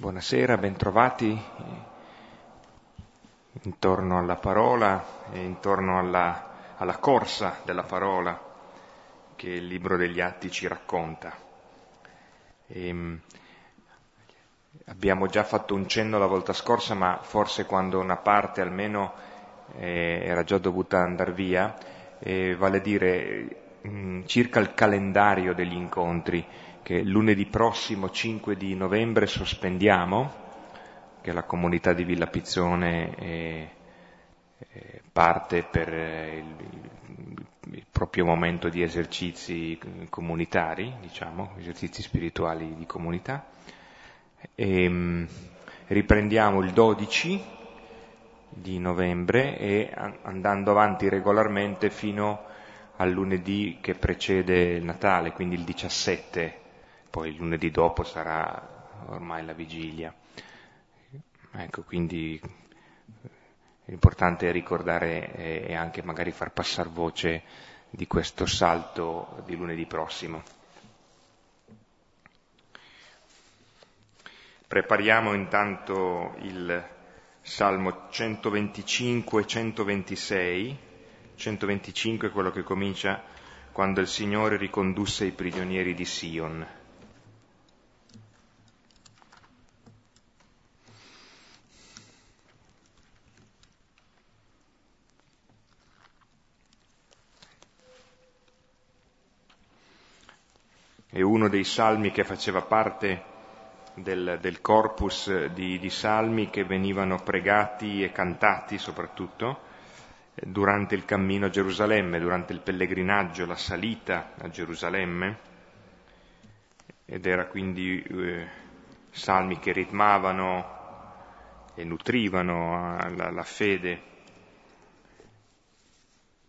Buonasera, bentrovati intorno alla parola e intorno alla, alla, corsa della parola che il libro degli atti ci racconta. E, ehm, abbiamo già fatto un cenno la volta scorsa, ma forse quando una parte almeno eh, era già dovuta andare via, eh, vale a dire mh, mm, circa il calendario degli incontri che lunedì prossimo 5 di novembre sospendiamo, che la comunità di Villa Pizzone è, è parte per il, il, proprio momento di esercizi comunitari, diciamo, esercizi spirituali di comunità. E, mh, riprendiamo il 12 di novembre e andando avanti regolarmente fino al lunedì che precede il Natale, quindi il 17 poi lunedì dopo sarà ormai la vigilia. Ecco, quindi l'importante è ricordare e anche magari far passare voce di questo salto di lunedì prossimo. Prepariamo intanto il Salmo 125 e 126. 125 è quello che comincia quando il Signore ricondusse i prigionieri di Sion. È uno dei salmi che faceva parte del, del corpus di, di, salmi che venivano pregati e cantati soprattutto eh, durante il cammino a Gerusalemme, durante il pellegrinaggio, la salita a Gerusalemme, ed era quindi eh, salmi che ritmavano e nutrivano eh, la, la fede.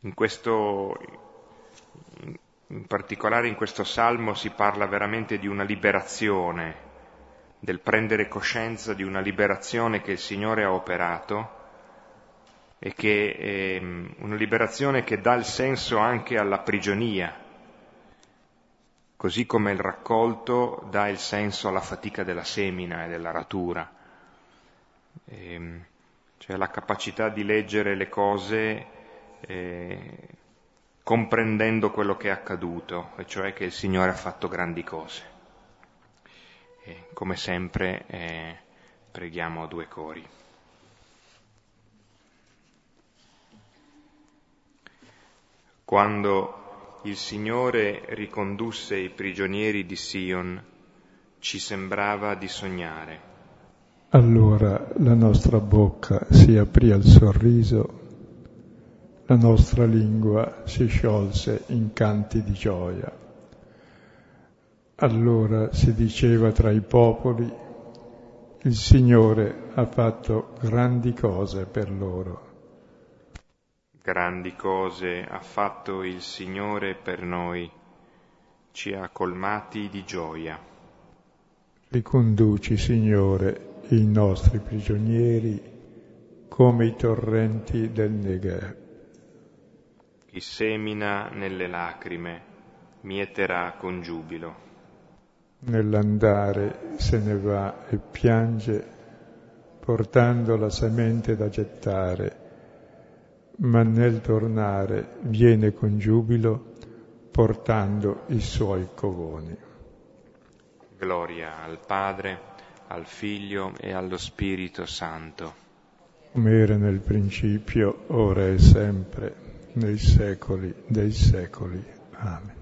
In questo, in particolare in questo salmo si parla veramente di una liberazione, del prendere coscienza di una liberazione che il Signore ha operato e che è ehm, una liberazione che dà il senso anche alla prigionia, così come il raccolto dà il senso alla fatica della semina e dell'aratura. E, ehm, cioè la capacità di leggere le cose eh, comprendendo quello che è accaduto, e cioè che il Signore ha fatto grandi cose. E, come sempre eh, preghiamo a due cori. Quando il Signore ricondusse i prigionieri di Sion, ci sembrava di sognare. Allora la nostra bocca si aprì al sorriso la nostra lingua si sciolse in canti di gioia. Allora si diceva tra i popoli, il Signore ha fatto grandi cose per loro. Grandi cose ha fatto il Signore per noi, ci ha colmati di gioia. Riconduci, Signore, i nostri prigionieri come i torrenti del Negev. Chi semina nelle lacrime mieterà con giubilo. Nell'andare se ne va e piange, portando la semente da gettare, ma nel tornare viene con giubilo, portando i suoi covoni. Gloria al Padre, al Figlio e allo Spirito Santo. Come era nel principio, ora e sempre nei secoli dei secoli. Amen.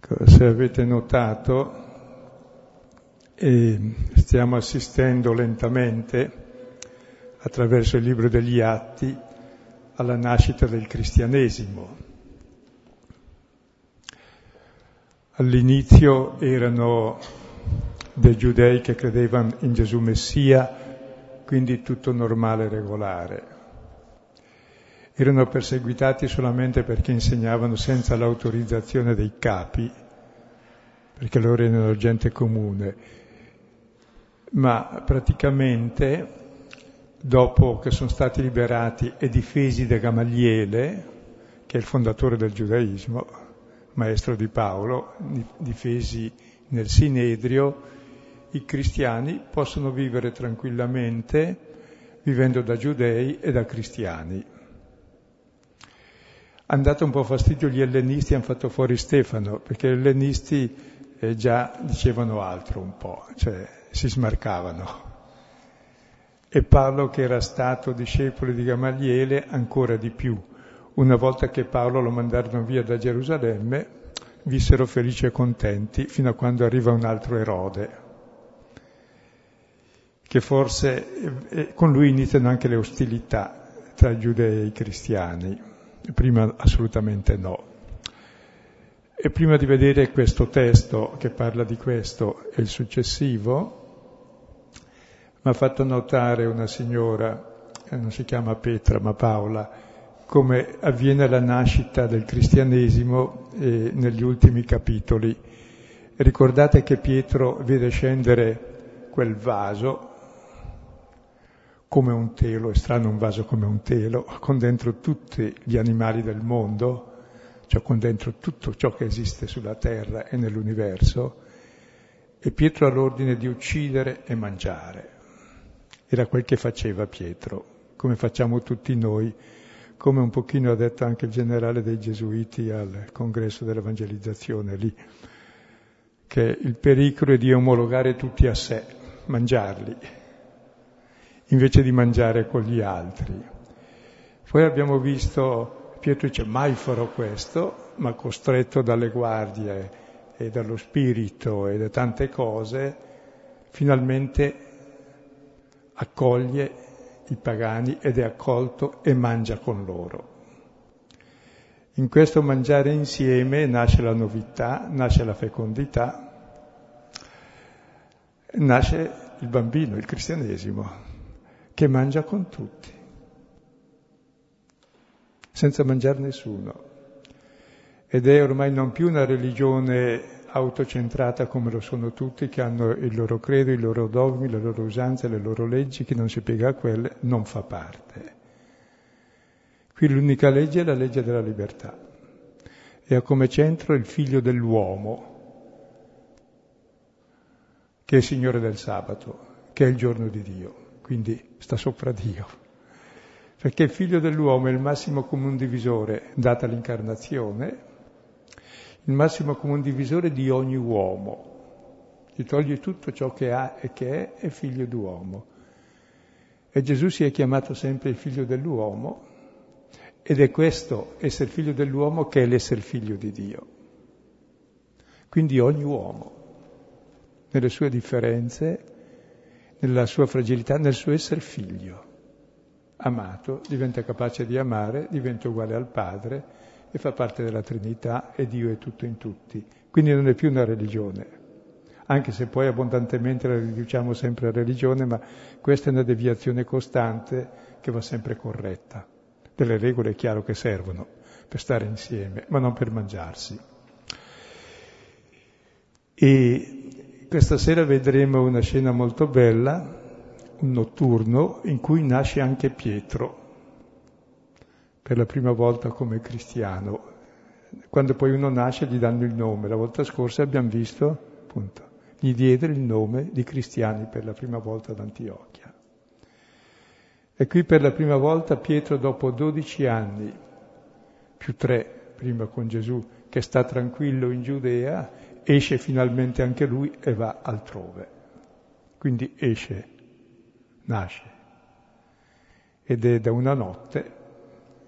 Ecco, se avete notato, stiamo assistendo lentamente attraverso il libro degli atti alla nascita del cristianesimo. All'inizio erano dei giudei che credevano in Gesù Messia quindi tutto normale e regolare. Erano perseguitati solamente perché insegnavano senza l'autorizzazione dei capi, perché loro erano gente comune, ma praticamente dopo che sono stati liberati e difesi da Gamaliele, che è il fondatore del giudaismo, maestro di Paolo, difesi nel Sinedrio, i cristiani possono vivere tranquillamente vivendo da giudei e da cristiani. Hanno dato un po' fastidio gli ellenisti, hanno fatto fuori Stefano, perché gli ellenisti eh, già dicevano altro un po', cioè si smarcavano. E Paolo, che era stato discepolo di Gamaliele, ancora di più. Una volta che Paolo lo mandarono via da Gerusalemme, vissero felici e contenti fino a quando arriva un altro Erode, che forse eh, con lui iniziano anche le ostilità tra giudei e cristiani. Prima assolutamente no. E prima di vedere questo testo che parla di questo e il successivo, mi ha fatto notare una signora, che non si chiama Petra ma Paola, come avviene la nascita del cristianesimo eh, negli ultimi capitoli. Ricordate che Pietro vede scendere quel vaso come un telo, è strano un vaso come un telo, con dentro tutti gli animali del mondo, cioè con dentro tutto ciò che esiste sulla terra e nell'universo, e Pietro ha l'ordine di uccidere e mangiare. Era quel che faceva Pietro, come facciamo tutti noi, come un pochino ha detto anche il generale dei Gesuiti al congresso dell'evangelizzazione lì, che il pericolo è di omologare tutti a sé, mangiarli, invece di mangiare con gli altri. Poi abbiamo visto, Pietro dice mai farò questo, ma costretto dalle guardie e dallo spirito e da tante cose, finalmente accoglie i pagani ed è accolto e mangia con loro. In questo mangiare insieme nasce la novità, nasce la fecondità, nasce il bambino, il cristianesimo, che mangia con tutti, senza mangiare nessuno. Ed è ormai non più una religione autocentrata come lo sono tutti, che hanno il loro credo, i loro dogmi, le loro usanze, le loro leggi, chi non si piega a quelle non fa parte. Qui l'unica legge è la legge della libertà e ha come centro il figlio dell'uomo, che è il Signore del sabato, che è il giorno di Dio, quindi sta sopra Dio. Perché il figlio dell'uomo è il massimo comune divisore, data l'incarnazione, il massimo comune divisore di ogni uomo. Gli toglie tutto ciò che ha e che è, è figlio d'uomo. E Gesù si è chiamato sempre il figlio dell'uomo ed è questo, essere figlio dell'uomo, che è l'essere figlio di Dio. Quindi ogni uomo, nelle sue differenze, nella sua fragilità, nel suo essere figlio, amato, diventa capace di amare, diventa uguale al Padre e fa parte della Trinità e Dio è tutto in tutti. Quindi non è più una religione, anche se poi abbondantemente la riduciamo sempre a religione, ma questa è una deviazione costante che va sempre corretta. Delle regole è chiaro che servono per stare insieme, ma non per mangiarsi. E questa sera vedremo una scena molto bella, un notturno, in cui nasce anche Pietro per la prima volta come cristiano. Quando poi uno nasce gli danno il nome. La volta scorsa abbiamo visto, appunto, gli diedero il nome di cristiani per la prima volta ad Antiochia. E qui per la prima volta Pietro, dopo dodici anni, più tre prima con Gesù, che sta tranquillo in Giudea, esce finalmente anche lui e va altrove. Quindi esce, nasce. Ed è da una notte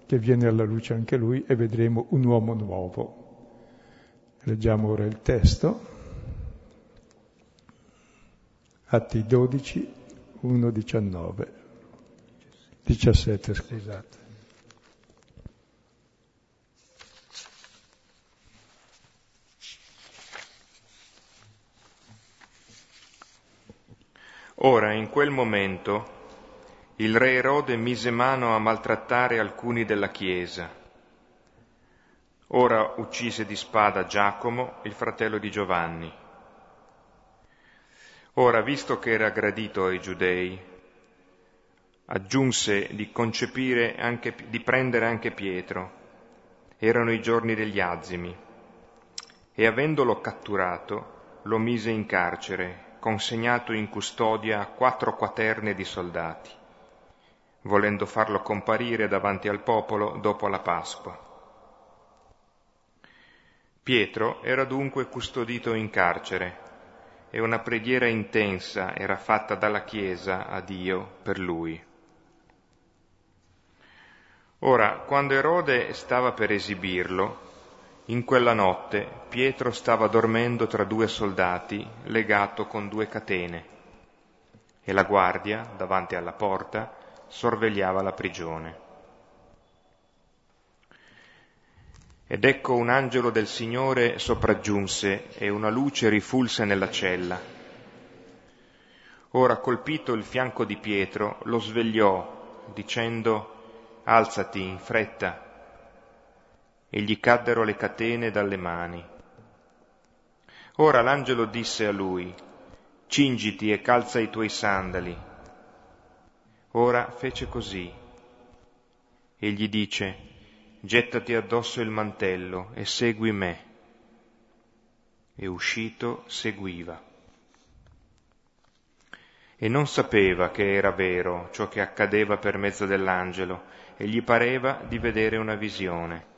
che viene alla luce anche lui e vedremo un uomo nuovo. Leggiamo ora il testo. Atti 12, 1, 19. 17, scusate. Ora, in quel momento, il re Erode mise mano a maltrattare alcuni della Chiesa. Ora uccise di spada Giacomo, il fratello di Giovanni. Ora, visto che era gradito ai giudei, aggiunse di concepire anche, di prendere anche Pietro. Erano i giorni degli azimi. E avendolo catturato, lo mise in carcere, consegnato in custodia a quattro quaterne di soldati, volendo farlo comparire davanti al popolo dopo la Pasqua. Pietro era dunque custodito in carcere e una preghiera intensa era fatta dalla Chiesa a Dio per lui. Ora, quando Erode stava per esibirlo, in quella notte Pietro stava dormendo tra due soldati, legato con due catene, e la guardia, davanti alla porta, sorvegliava la prigione. Ed ecco un angelo del Signore sopraggiunse e una luce rifulse nella cella. Ora, colpito il fianco di Pietro, lo svegliò, dicendo alzati in fretta. E gli caddero le catene dalle mani. Ora l'angelo disse a lui, cingiti e calza i tuoi sandali. Ora fece così. Egli dice, gettati addosso il mantello e segui me. E uscito seguiva e non sapeva che era vero ciò che accadeva per mezzo dell'angelo e gli pareva di vedere una visione.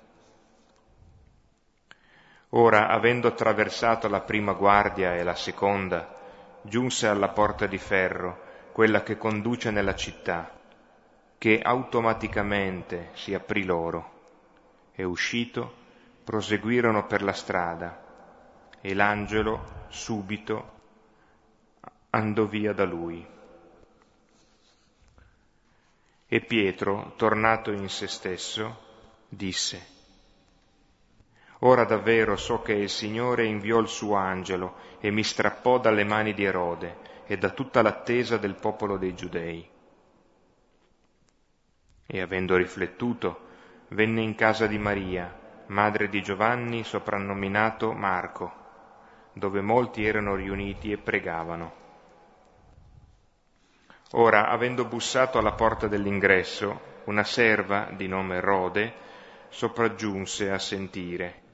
Ora, avendo attraversato la prima guardia e la seconda, giunse alla porta di ferro, quella che conduce nella città, che automaticamente si aprì loro, e uscito proseguirono per la strada, e l'angelo subito andò via da lui. E Pietro, tornato in se stesso, disse, Ora davvero so che il Signore inviò il suo angelo e mi strappò dalle mani di Erode e da tutta l'attesa del popolo dei giudei. E avendo riflettuto, venne in casa di Maria, madre di Giovanni soprannominato Marco, dove molti erano riuniti e pregavano. Ora, avendo bussato alla porta dell'ingresso, una serva di nome Rode sopraggiunse a sentire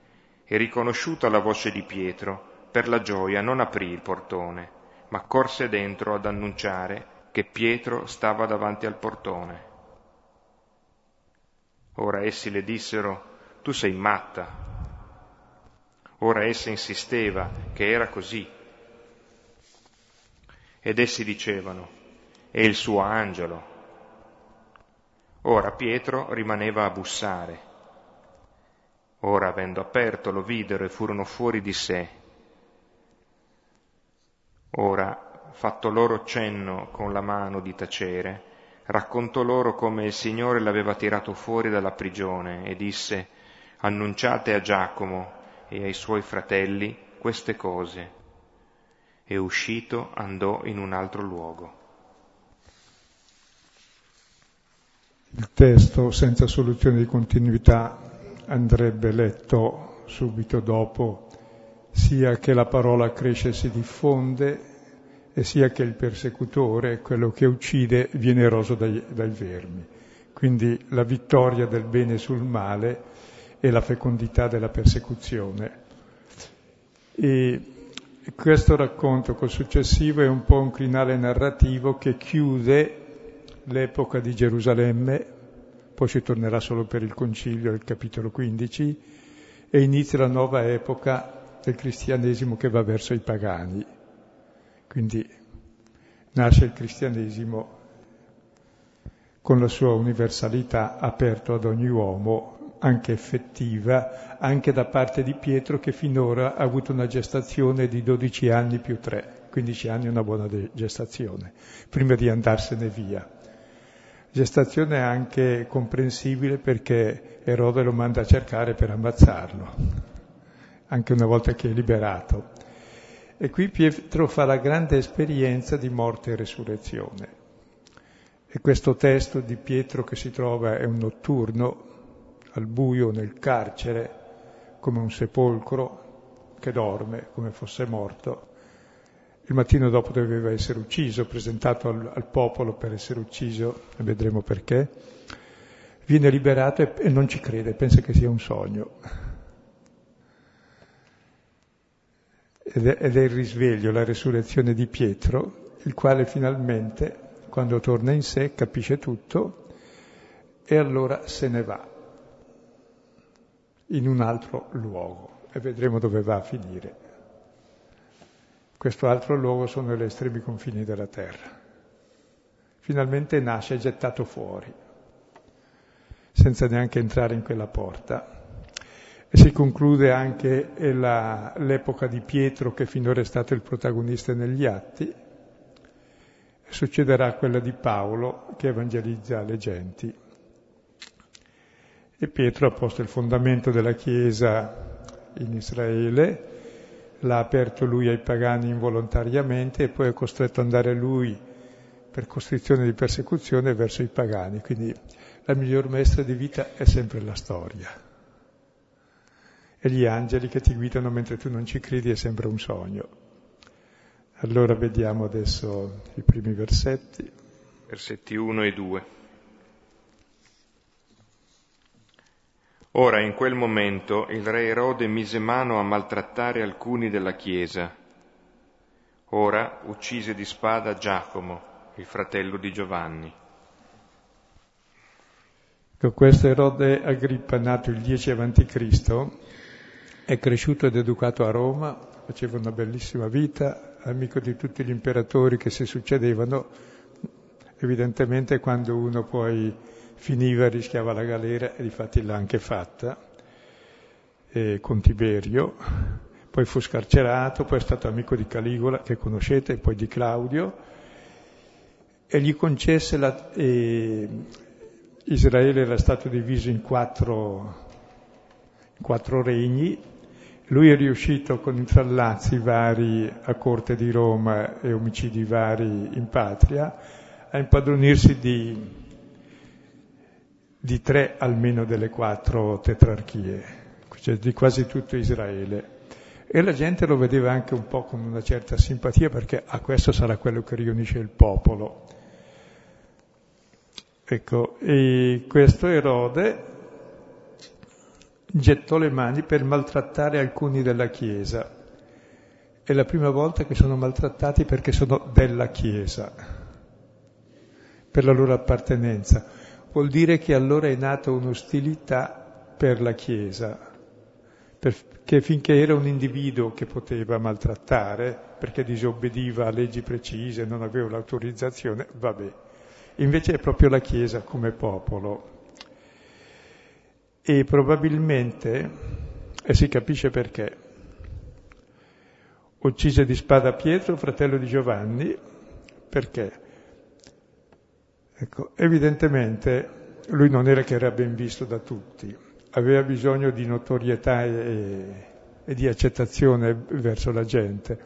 e riconosciuta la voce di Pietro, per la gioia non aprì il portone, ma corse dentro ad annunciare che Pietro stava davanti al portone. Ora essi le dissero, tu sei matta. Ora essa insisteva che era così. Ed essi dicevano, e il suo angelo. Ora Pietro rimaneva a bussare. Ora, avendo aperto, lo videro e furono fuori di sé. Ora, fatto loro cenno con la mano di tacere, raccontò loro come il Signore l'aveva tirato fuori dalla prigione e disse, annunciate a Giacomo e ai suoi fratelli queste cose. E uscito andò in un altro luogo. Il testo senza soluzione di continuità andrebbe letto subito dopo, sia che la parola cresce e si diffonde, e sia che il persecutore, quello che uccide, viene eroso dai, dai vermi. Quindi la vittoria del bene sul male e la fecondità della persecuzione. E questo racconto col successivo è un po' un crinale narrativo che chiude l'epoca di Gerusalemme, poi si tornerà solo per il concilio, il capitolo 15, e inizia la nuova epoca del cristianesimo che va verso i pagani. Quindi nasce il cristianesimo con la sua universalità aperto ad ogni uomo, anche effettiva, anche da parte di Pietro che finora ha avuto una gestazione di 12 anni più 3, 15 anni è una buona gestazione, prima di andarsene via. Gestazione anche comprensibile perché Erode lo manda a cercare per ammazzarlo, anche una volta che è liberato. E qui Pietro fa la grande esperienza di morte e resurrezione. E questo testo di Pietro che si trova è un notturno, al buio nel carcere, come un sepolcro che dorme, come fosse morto, il mattino dopo doveva essere ucciso, presentato al, al popolo per essere ucciso, e vedremo perché. Viene liberato e, e non ci crede, pensa che sia un sogno. ed è, ed è il risveglio, la resurrezione di Pietro, il quale finalmente, quando torna in sé, capisce tutto e allora se ne va in un altro luogo e vedremo dove va a finire. Questo altro luogo sono gli estremi confini della terra. Finalmente nasce gettato fuori, senza neanche entrare in quella porta. E si conclude anche la, l'epoca di Pietro, che finora è stato il protagonista negli atti, succederà quella di Paolo, che evangelizza le genti. E Pietro ha posto il fondamento della Chiesa in Israele, l'ha aperto lui ai pagani involontariamente e poi è costretto ad andare lui per costrizione di persecuzione verso i pagani. Quindi la miglior maestra di vita è sempre la storia. E gli angeli che ti guidano mentre tu non ci credi è sempre un sogno. Allora vediamo adesso i primi versetti. Versetti 1 e 2. Ora in quel momento il re Erode mise mano a maltrattare alcuni della Chiesa. Ora uccise di spada Giacomo, il fratello di Giovanni. Con questo Erode Agrippa, nato il 10 a.C., è cresciuto ed educato a Roma, faceva una bellissima vita, amico di tutti gli imperatori che si succedevano. Evidentemente quando uno poi finiva, rischiava la galera e difatti l'ha anche fatta, e con Tiberio, poi fu scarcerato, poi è stato amico di Caligola, che conoscete, e poi di Claudio, e gli concesse la... E Israele era stato diviso in quattro, quattro regni, lui è riuscito con intrallazzi vari a corte di Roma e omicidi vari in patria a impadronirsi di di tre almeno delle quattro tetrarchie, cioè di quasi tutto Israele. E la gente lo vedeva anche un po' con una certa simpatia perché a questo sarà quello che riunisce il popolo. Ecco, e questo Erode gettò le mani per maltrattare alcuni della Chiesa. È la prima volta che sono maltrattati perché sono della Chiesa, per la loro appartenenza vuol dire che allora è nata un'ostilità per la Chiesa, perché finché era un individuo che poteva maltrattare, perché disobbediva a leggi precise, non aveva l'autorizzazione, vabbè. Invece è proprio la Chiesa come popolo. E probabilmente, e si capisce perché, uccise di spada Pietro, fratello di Giovanni, perché? Ecco, evidentemente lui non era che era ben visto da tutti, aveva bisogno di notorietà e, e di accettazione verso la gente.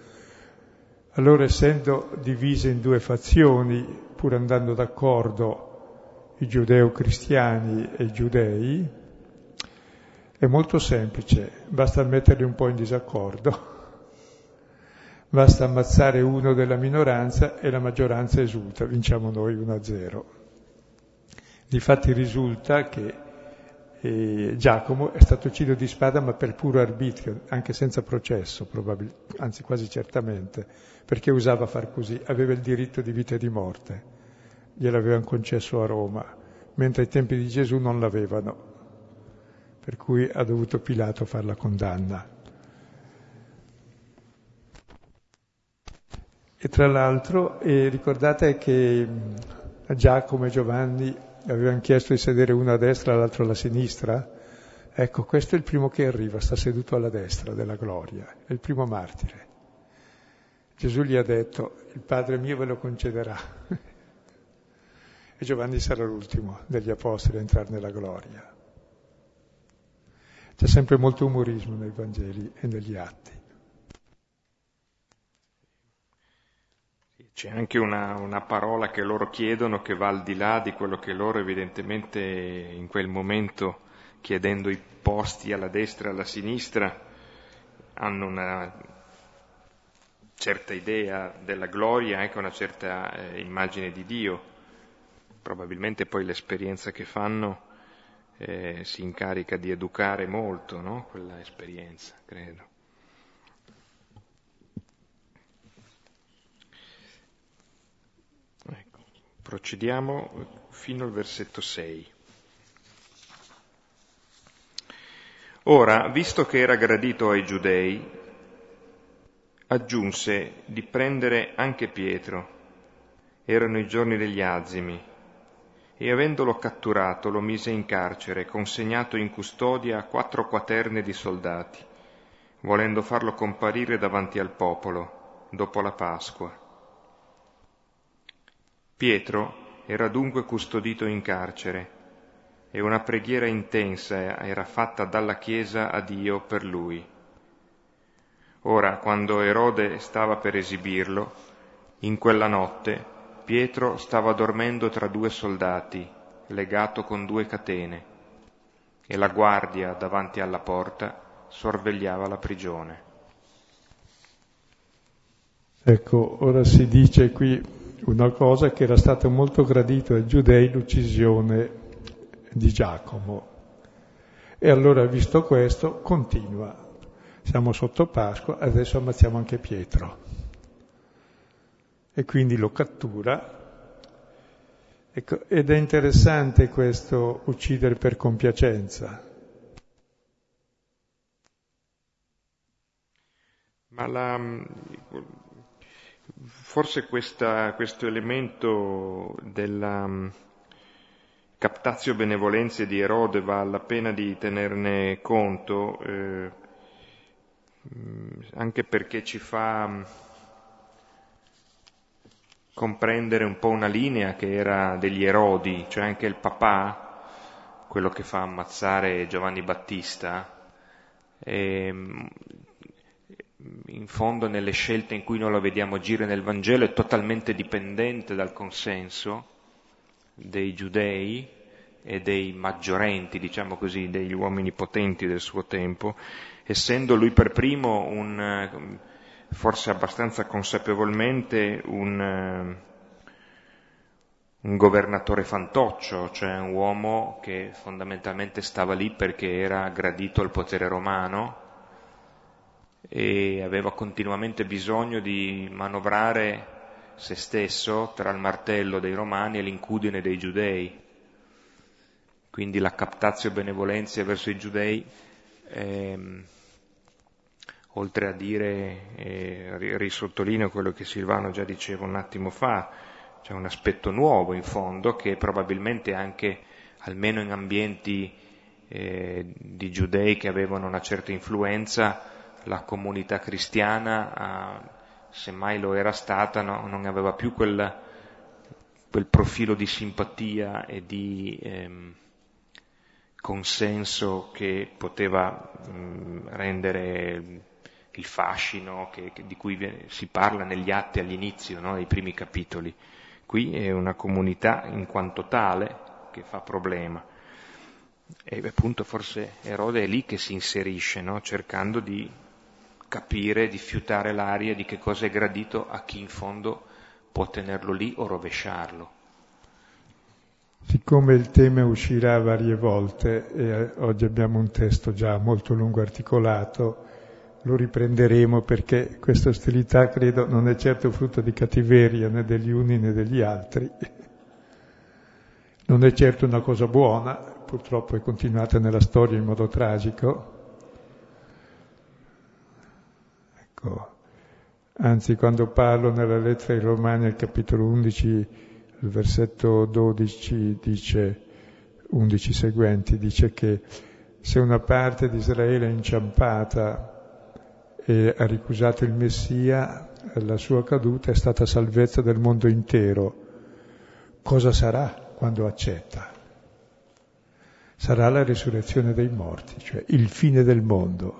Allora, essendo divise in due fazioni, pur andando d'accordo i giudeo-cristiani e i giudei, è molto semplice, basta metterli un po' in disaccordo Basta ammazzare uno della minoranza e la maggioranza esulta, vinciamo noi 1-0. Difatti risulta che eh, Giacomo è stato ucciso di spada ma per puro arbitrio, anche senza processo, anzi quasi certamente, perché usava far così, aveva il diritto di vita e di morte, gliel'avevano concesso a Roma, mentre ai tempi di Gesù non l'avevano, per cui ha dovuto Pilato fare la condanna. E tra l'altro eh, ricordate che Giacomo e Giovanni avevano chiesto di sedere uno a destra e l'altro alla sinistra? Ecco, questo è il primo che arriva, sta seduto alla destra della gloria, è il primo martire. Gesù gli ha detto, il Padre mio ve lo concederà. e Giovanni sarà l'ultimo degli apostoli a entrare nella gloria. C'è sempre molto umorismo nei Vangeli e negli atti. C'è anche una, una, parola che loro chiedono che va al di là di quello che loro evidentemente in quel momento, chiedendo i posti alla destra e alla sinistra, hanno una certa idea della gloria, anche una certa eh, immagine di Dio. Probabilmente poi l'esperienza che fanno eh, si incarica di educare molto, no? Quella esperienza, credo. Procediamo fino al versetto 6. Ora, visto che era gradito ai giudei, aggiunse di prendere anche Pietro. Erano i giorni degli azimi. E avendolo catturato lo mise in carcere, consegnato in custodia a quattro quaterne di soldati, volendo farlo comparire davanti al popolo dopo la Pasqua. Pietro era dunque custodito in carcere e una preghiera intensa era fatta dalla Chiesa a Dio per lui. Ora, quando Erode stava per esibirlo, in quella notte Pietro stava dormendo tra due soldati, legato con due catene, e la guardia davanti alla porta sorvegliava la prigione. Ecco, ora si dice qui una cosa che era stata molto gradita ai giudei, l'uccisione di Giacomo. E allora, visto questo, continua. Siamo sotto Pasqua, adesso ammazziamo anche Pietro. E quindi lo cattura. Ecco, ed è interessante questo uccidere per compiacenza. Ma la, Forse questa, questo elemento della um, mm, captazio benevolenze di Erode vale la pena di tenerne conto, eh, mm, anche perché ci fa um, comprendere un po' una linea che era degli Erodi, cioè anche il papà, quello che fa ammazzare Giovanni Battista, e, in fondo nelle scelte in cui noi lo vediamo agire nel Vangelo è totalmente dipendente dal consenso dei giudei e dei maggiorenti, diciamo così, degli uomini potenti del suo tempo, essendo lui per primo un, forse abbastanza consapevolmente un, un governatore fantoccio, cioè un uomo che fondamentalmente stava lì perché era gradito al potere romano, e aveva continuamente bisogno di manovrare se stesso tra il martello dei romani e l'incudine dei giudei. Quindi la captazio benevolenza verso i giudei, ehm, oltre a dire, eh, risottolineo quello che Silvano già diceva un attimo fa, c'è un aspetto nuovo in fondo che probabilmente anche, almeno in ambienti eh, di giudei che avevano una certa influenza, la comunità cristiana, semmai lo era stata, no, non aveva più quel, quel, profilo di simpatia e di ehm, consenso che poteva mh, rendere il fascino che, che, di cui viene, si parla negli atti all'inizio, nei primi capitoli. Qui è una comunità in quanto tale che fa problema. E appunto forse Erode è lì che si inserisce, no? cercando di capire, di fiutare l'aria di che cosa è gradito a chi in fondo può tenerlo lì o rovesciarlo. Siccome il tema uscirà varie volte e eh, oggi abbiamo un testo già molto lungo articolato, lo riprenderemo perché questa ostilità credo non è certo frutto di cattiveria né degli uni né degli altri. Non è certo una cosa buona, purtroppo è continuata nella storia in modo tragico, Ecco, anzi quando parlo nella lettera ai Romani al capitolo 11, il versetto 12 dice, 11 seguenti, dice che se una parte di Israele è inciampata e ha ricusato il Messia, la sua caduta è stata salvezza del mondo intero. Cosa sarà quando accetta? Sarà la risurrezione dei morti, cioè il fine del mondo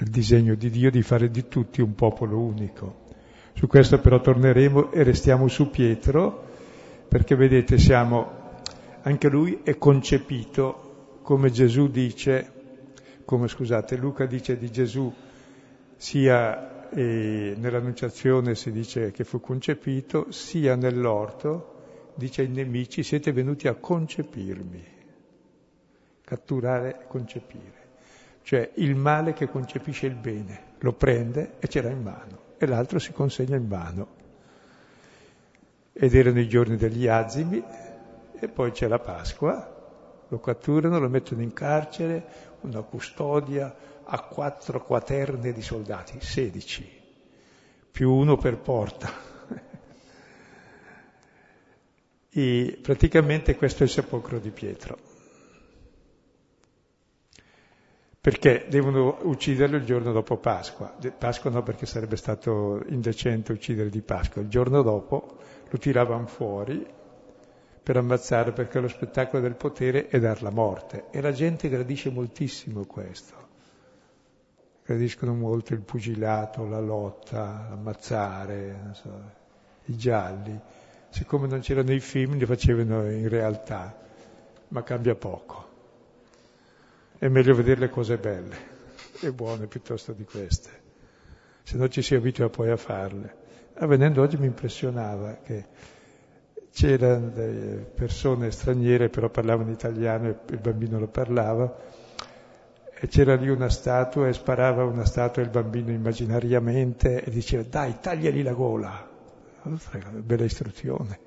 il disegno di Dio di fare di tutti un popolo unico. Su questo però torneremo e restiamo su Pietro, perché vedete siamo, anche lui è concepito come Gesù dice, come scusate, Luca dice di Gesù, sia eh, nell'annunciazione si dice che fu concepito, sia nell'orto, dice ai nemici, siete venuti a concepirmi, catturare concepire cioè il male che concepisce il bene, lo prende e ce l'ha in mano e l'altro si consegna in mano. ed erano i giorni degli azimi, e poi c'è la Pasqua, lo catturano, lo mettono in carcere, una custodia a quattro quaterne di soldati, sedici, più uno per porta. e praticamente questo è il sepolcro di Pietro. Perché devono ucciderlo il giorno dopo Pasqua. Pasqua no, perché sarebbe stato indecente uccidere di Pasqua. Il giorno dopo lo tiravano fuori per ammazzare perché lo spettacolo del potere è dar la morte e la gente gradisce moltissimo questo. Gradiscono molto il pugilato, la lotta, ammazzare, so, i gialli. Siccome non c'erano i film li facevano in realtà, ma cambia poco. È meglio vedere le cose belle e buone piuttosto di queste, se no ci si abitua poi a farle. Ah, venendo oggi mi impressionava che c'erano delle persone straniere, però parlavano italiano e il bambino lo parlava, e c'era lì una statua e sparava una statua il bambino immaginariamente e diceva dai tagliali la gola. Bella istruzione.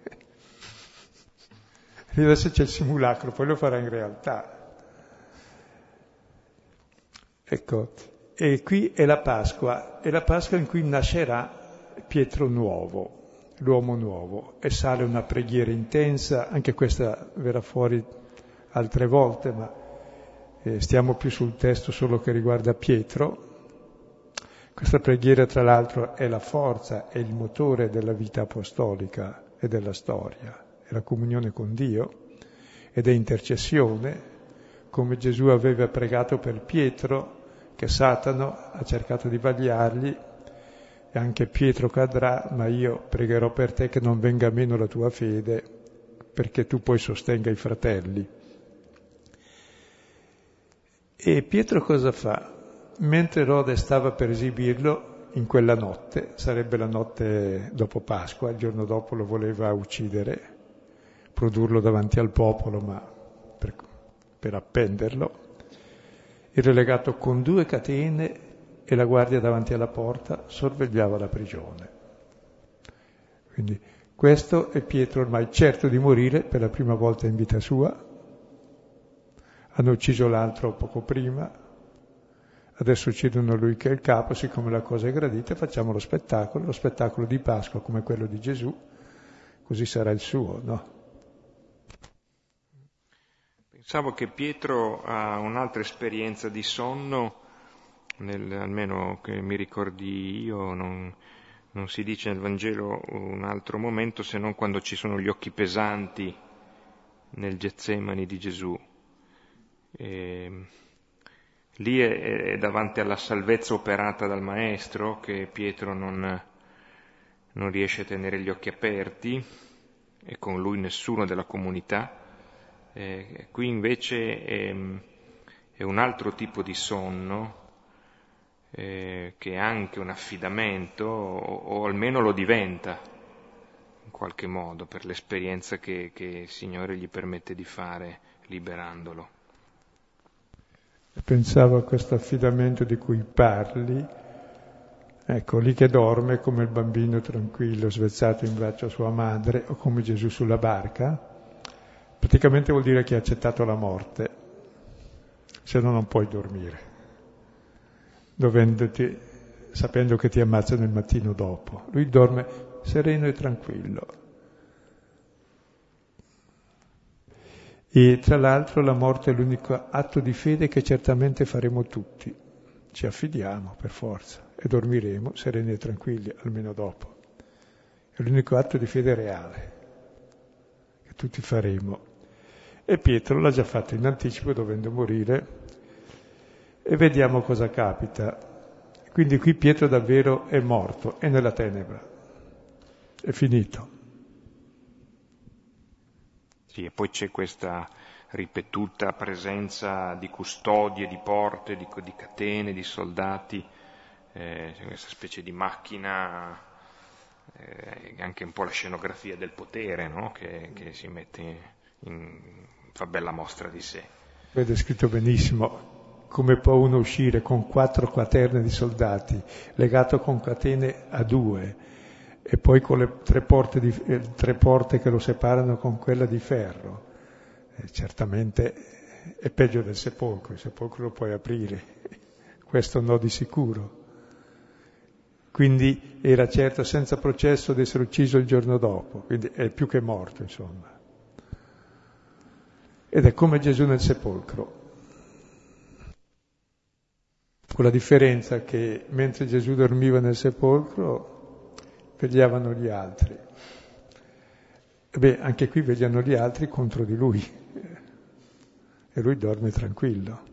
E adesso c'è il simulacro, poi lo farà in realtà. Ecco, e qui è la Pasqua, è la Pasqua in cui nascerà Pietro Nuovo l'uomo nuovo. E sale una preghiera intensa, anche questa verrà fuori altre volte, ma eh, stiamo più sul testo solo che riguarda Pietro. Questa preghiera tra l'altro è la forza, è il motore della vita apostolica e della storia, è la comunione con Dio ed è intercessione, come Gesù aveva pregato per Pietro, che Satano ha cercato di vagliargli e anche Pietro cadrà, ma io pregherò per te che non venga meno la tua fede, perché tu poi sostenga i fratelli. E Pietro cosa fa? Mentre Rode stava per esibirlo, in quella notte, sarebbe la notte dopo Pasqua, il giorno dopo lo voleva uccidere, produrlo davanti al popolo, ma per, per appenderlo, era legato con due catene e la guardia davanti alla porta sorvegliava la prigione. Quindi questo è Pietro ormai certo di morire per la prima volta in vita sua. Hanno ucciso l'altro poco prima, adesso uccidono lui che è il capo, siccome la cosa è gradita facciamo lo spettacolo, lo spettacolo di Pasqua come quello di Gesù, così sarà il suo, no? Pensavo che Pietro ha un'altra esperienza di sonno nel, almeno che mi ricordi io, non, non si dice nel Vangelo un altro momento se non quando ci sono gli occhi pesanti nel Getsemani di Gesù. E, lì è, è, davanti alla salvezza operata dal Maestro che Pietro non, non riesce a tenere gli occhi aperti e con lui nessuno della comunità. Eh, qui invece è, è un altro tipo di sonno eh, che è anche un affidamento, o, o, almeno lo diventa in qualche modo per l'esperienza che, che il Signore gli permette di fare liberandolo. Pensavo a questo affidamento di cui parli, ecco, lì che dorme come il bambino tranquillo, svezzato in braccio a sua madre, o come Gesù sulla barca, praticamente vuol dire che ha accettato la morte, se no non puoi dormire dovendoti, sapendo che ti ammazzano il mattino dopo. Lui dorme sereno e tranquillo. E tra l'altro la morte è l'unico atto di fede che certamente faremo tutti. Ci affidiamo per forza e dormiremo sereni e tranquilli, almeno dopo. È l'unico atto di fede reale che tutti faremo. E Pietro l'ha già fatto in anticipo dovendo morire e vediamo cosa capita. Quindi qui Pietro davvero è morto, è nella tenebra, è finito. Sì, e poi c'è questa ripetuta presenza di custodie, di porte, di, di catene, di soldati, eh, questa specie di macchina, eh, anche un po' la scenografia del potere, no? che, che, si mette in, fa bella mostra di sé. È descritto benissimo come può uno uscire con quattro quaterne di soldati, legato con catene a due, e poi con le tre porte, di, eh, tre porte che lo separano con quella di ferro. Eh, certamente è peggio del sepolcro, il sepolcro lo puoi aprire, questo no di sicuro. Quindi era certo senza processo di essere ucciso il giorno dopo, quindi è più che morto, insomma. Ed è come Gesù nel sepolcro, con la differenza che mentre Gesù dormiva nel sepolcro vegliavano gli altri. E beh, anche qui vegliano gli altri contro di lui e lui dorme tranquillo.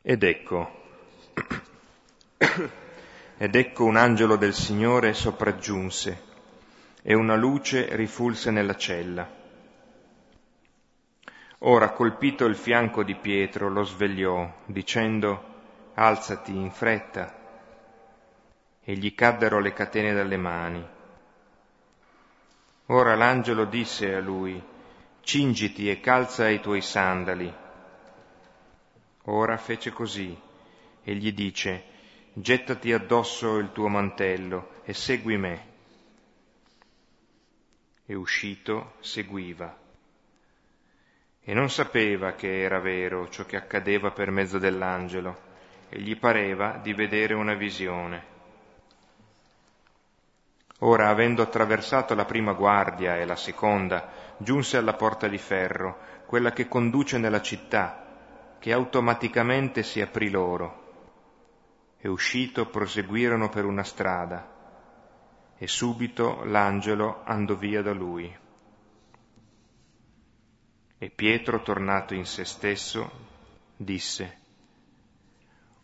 Ed ecco, ed ecco un angelo del Signore sopraggiunse e una luce rifulse nella cella. Ora, colpito il fianco di Pietro, lo svegliò, dicendo, Alzati in fretta. E gli caddero le catene dalle mani. Ora l'angelo disse a lui, Cingiti e calza i tuoi sandali. Ora fece così, e gli dice, Gettati addosso il tuo mantello e segui me. E uscito seguiva e non sapeva che era vero ciò che accadeva per mezzo dell'angelo e gli pareva di vedere una visione. Ora, avendo attraversato la prima guardia e la seconda, giunse alla porta di ferro, quella che conduce nella città, che automaticamente si aprì loro. E uscito proseguirono per una strada, e subito l'angelo andò via da lui. E Pietro, tornato in se stesso, disse,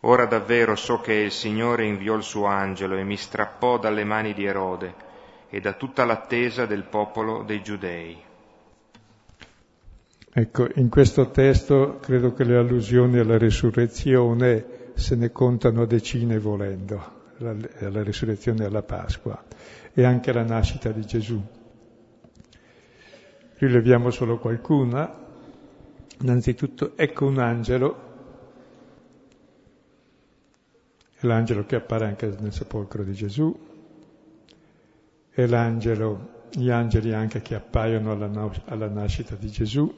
Ora davvero so che il Signore inviò il suo angelo e mi strappò dalle mani di Erode e da tutta l'attesa del popolo dei giudei. Ecco, in questo testo credo che le allusioni alla risurrezione se ne contano decine volendo, alla risurrezione e alla Pasqua e anche alla nascita di Gesù. Rileviamo solo qualcuna. Innanzitutto, ecco un angelo, è l'angelo che appare anche nel sepolcro di Gesù, è l'angelo, gli angeli anche che appaiono alla, alla nascita di Gesù,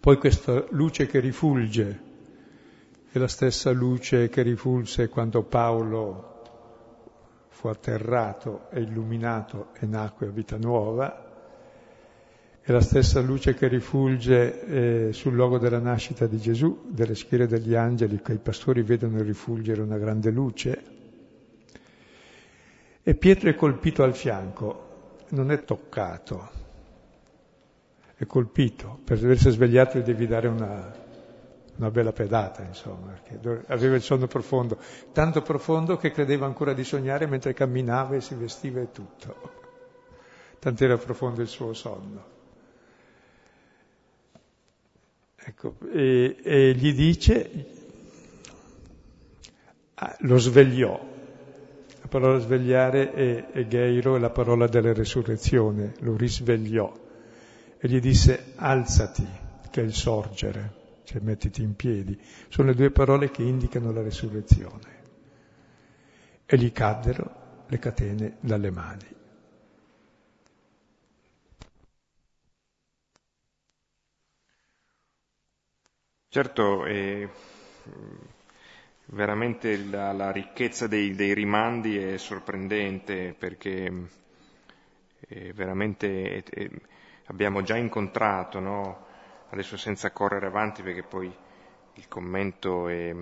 poi questa luce che rifulge, la stessa luce che rifulse quando Paolo fu atterrato e illuminato e nacque a vita nuova, è la stessa luce che rifulge eh, sul luogo della nascita di Gesù, delle schiere degli angeli, che i pastori vedono rifulgere una grande luce. E Pietro è colpito al fianco, non è toccato, è colpito. Per aversi svegliato gli devi dare una, una bella pedata, insomma, aveva il sonno profondo, tanto profondo che credeva ancora di sognare mentre camminava e si vestiva e tutto. Tant'era profondo il suo sonno. Ecco, e, e gli dice, ah, lo svegliò. La parola svegliare è, è Geiro, è la parola della resurrezione, lo risvegliò. E gli disse, alzati, che è il sorgere, cioè mettiti in piedi. Sono le due parole che indicano la resurrezione. E gli caddero le catene dalle mani. Certo, è, veramente la, la ricchezza dei, dei, rimandi è sorprendente perché è veramente è, abbiamo già incontrato, no? Adesso senza correre avanti perché poi il commento è,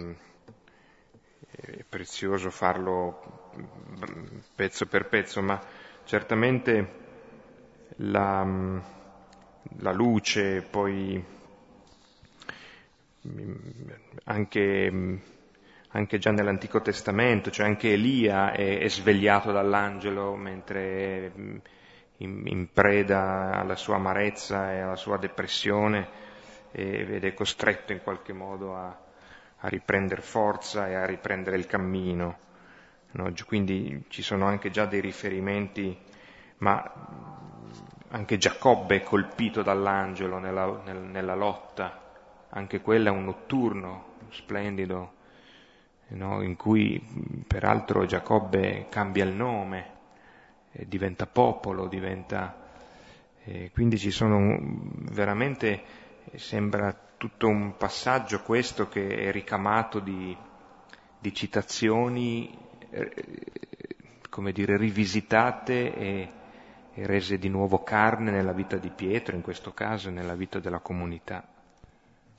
è prezioso farlo pezzo per pezzo, ma certamente la, la luce, poi anche, anche già nell'Antico Testamento, cioè anche Elia è, è svegliato dall'angelo mentre in, in, preda alla sua amarezza e alla sua depressione ed è costretto in qualche modo a, a riprendere forza e a riprendere il cammino. No? Quindi ci sono anche già dei riferimenti, ma anche Giacobbe è colpito dall'angelo nella, nel, nella lotta anche quello è un notturno splendido, no? in cui peraltro Giacobbe cambia il nome, eh, diventa popolo, diventa... Eh, quindi ci sono veramente, sembra tutto un passaggio questo che è ricamato di, di citazioni, eh, come dire, rivisitate e, e rese di nuovo carne nella vita di Pietro, in questo caso, e nella vita della comunità.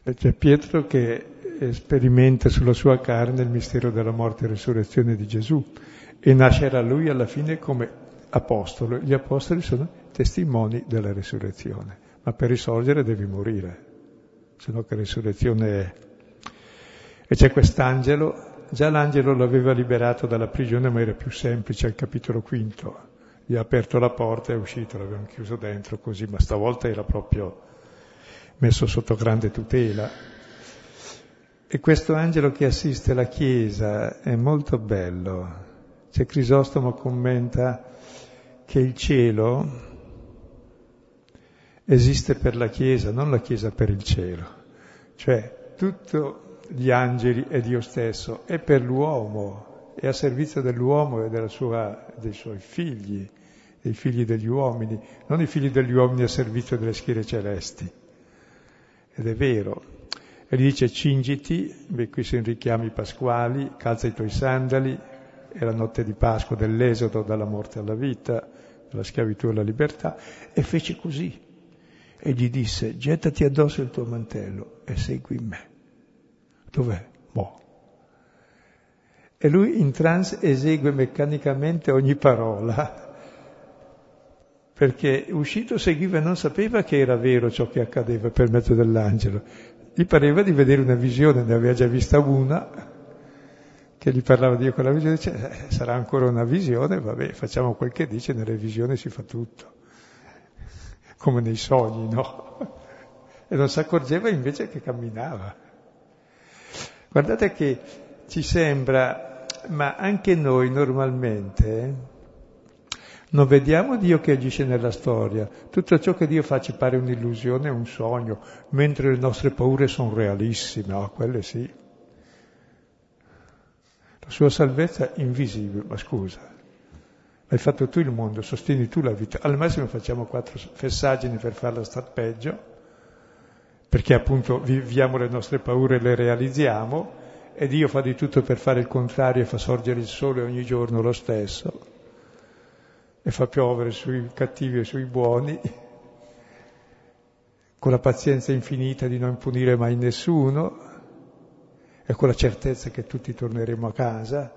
C'è Pietro che sperimenta sulla sua carne il mistero della morte e resurrezione di Gesù e nascerà lui alla fine come apostolo. Gli apostoli sono testimoni della risurrezione, ma per risorgere devi morire, se no che risurrezione è. E c'è quest'angelo, già l'angelo l'aveva liberato dalla prigione, ma era più semplice al capitolo quinto. Gli ha aperto la porta e è uscito, l'avevano chiuso dentro così, ma stavolta era proprio messo sotto grande tutela. E questo angelo che assiste la Chiesa è molto bello. C'è Crisostomo commenta che il cielo esiste per la Chiesa, non la Chiesa per il cielo. Cioè, tutto gli angeli e Dio stesso è per l'uomo, è a servizio dell'uomo e sua, dei suoi figli, dei figli degli uomini, non i figli degli uomini a servizio delle schiere celesti ed è vero. E gli dice cingiti, beh, qui sono richiami pasquali, calza i tuoi sandali, è la notte di Pasqua dell'esodo dalla morte alla vita, dalla schiavitù alla libertà, e fece così. E gli disse, gettati addosso il tuo mantello e segui me. Dov'è? Mo. E lui in trance esegue meccanicamente ogni parola perché uscito seguiva e non sapeva che era vero ciò che accadeva per mezzo dell'angelo. Gli pareva di vedere una visione, ne aveva già vista una, che gli parlava di Dio con la visione, dice, eh, sarà ancora una visione, vabbè, facciamo quel che dice, nelle visioni si fa tutto, come nei sogni, no? E non si accorgeva invece che camminava. Guardate che ci sembra, ma anche noi normalmente, non vediamo Dio che agisce nella storia. Tutto ciò che Dio fa ci pare un'illusione, un sogno, mentre le nostre paure sono realissime, oh, quelle sì. La sua salvezza è invisibile, ma scusa, hai fatto tu il mondo, sostieni tu la vita. Al massimo facciamo quattro fessaggini per farla star peggio, perché appunto viviamo le nostre paure e le realizziamo, e Dio fa di tutto per fare il contrario e fa sorgere il sole ogni giorno lo stesso e fa piovere sui cattivi e sui buoni, con la pazienza infinita di non punire mai nessuno e con la certezza che tutti torneremo a casa.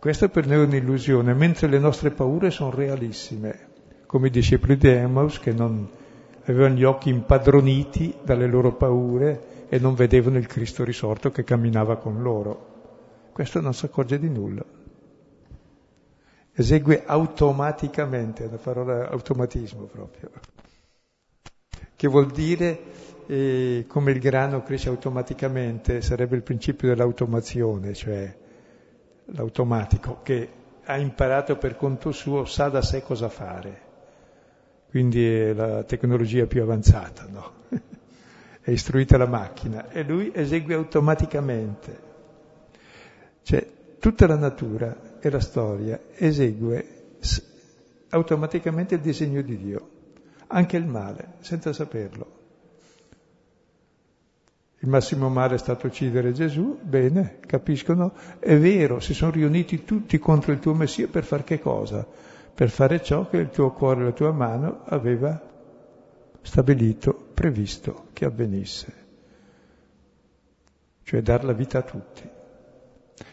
Questa per noi è un'illusione, mentre le nostre paure sono realissime, come i discepoli di Emmaus che non avevano gli occhi impadroniti dalle loro paure e non vedevano il Cristo risorto che camminava con loro. Questo non si accorge di nulla esegue automaticamente, è una parola automatismo proprio, che vuol dire eh, come il grano cresce automaticamente, sarebbe il principio dell'automazione, cioè l'automatico, che ha imparato per conto suo, sa da sé cosa fare. Quindi è la tecnologia più avanzata, no? è istruita la macchina e lui esegue automaticamente. Cioè, tutta la natura e la storia esegue automaticamente il disegno di Dio, anche il male, senza saperlo. Il massimo male è stato uccidere Gesù, bene, capiscono, è vero, si sono riuniti tutti contro il tuo Messia per fare che cosa? Per fare ciò che il tuo cuore e la tua mano aveva stabilito, previsto che avvenisse, cioè dar la vita a tutti.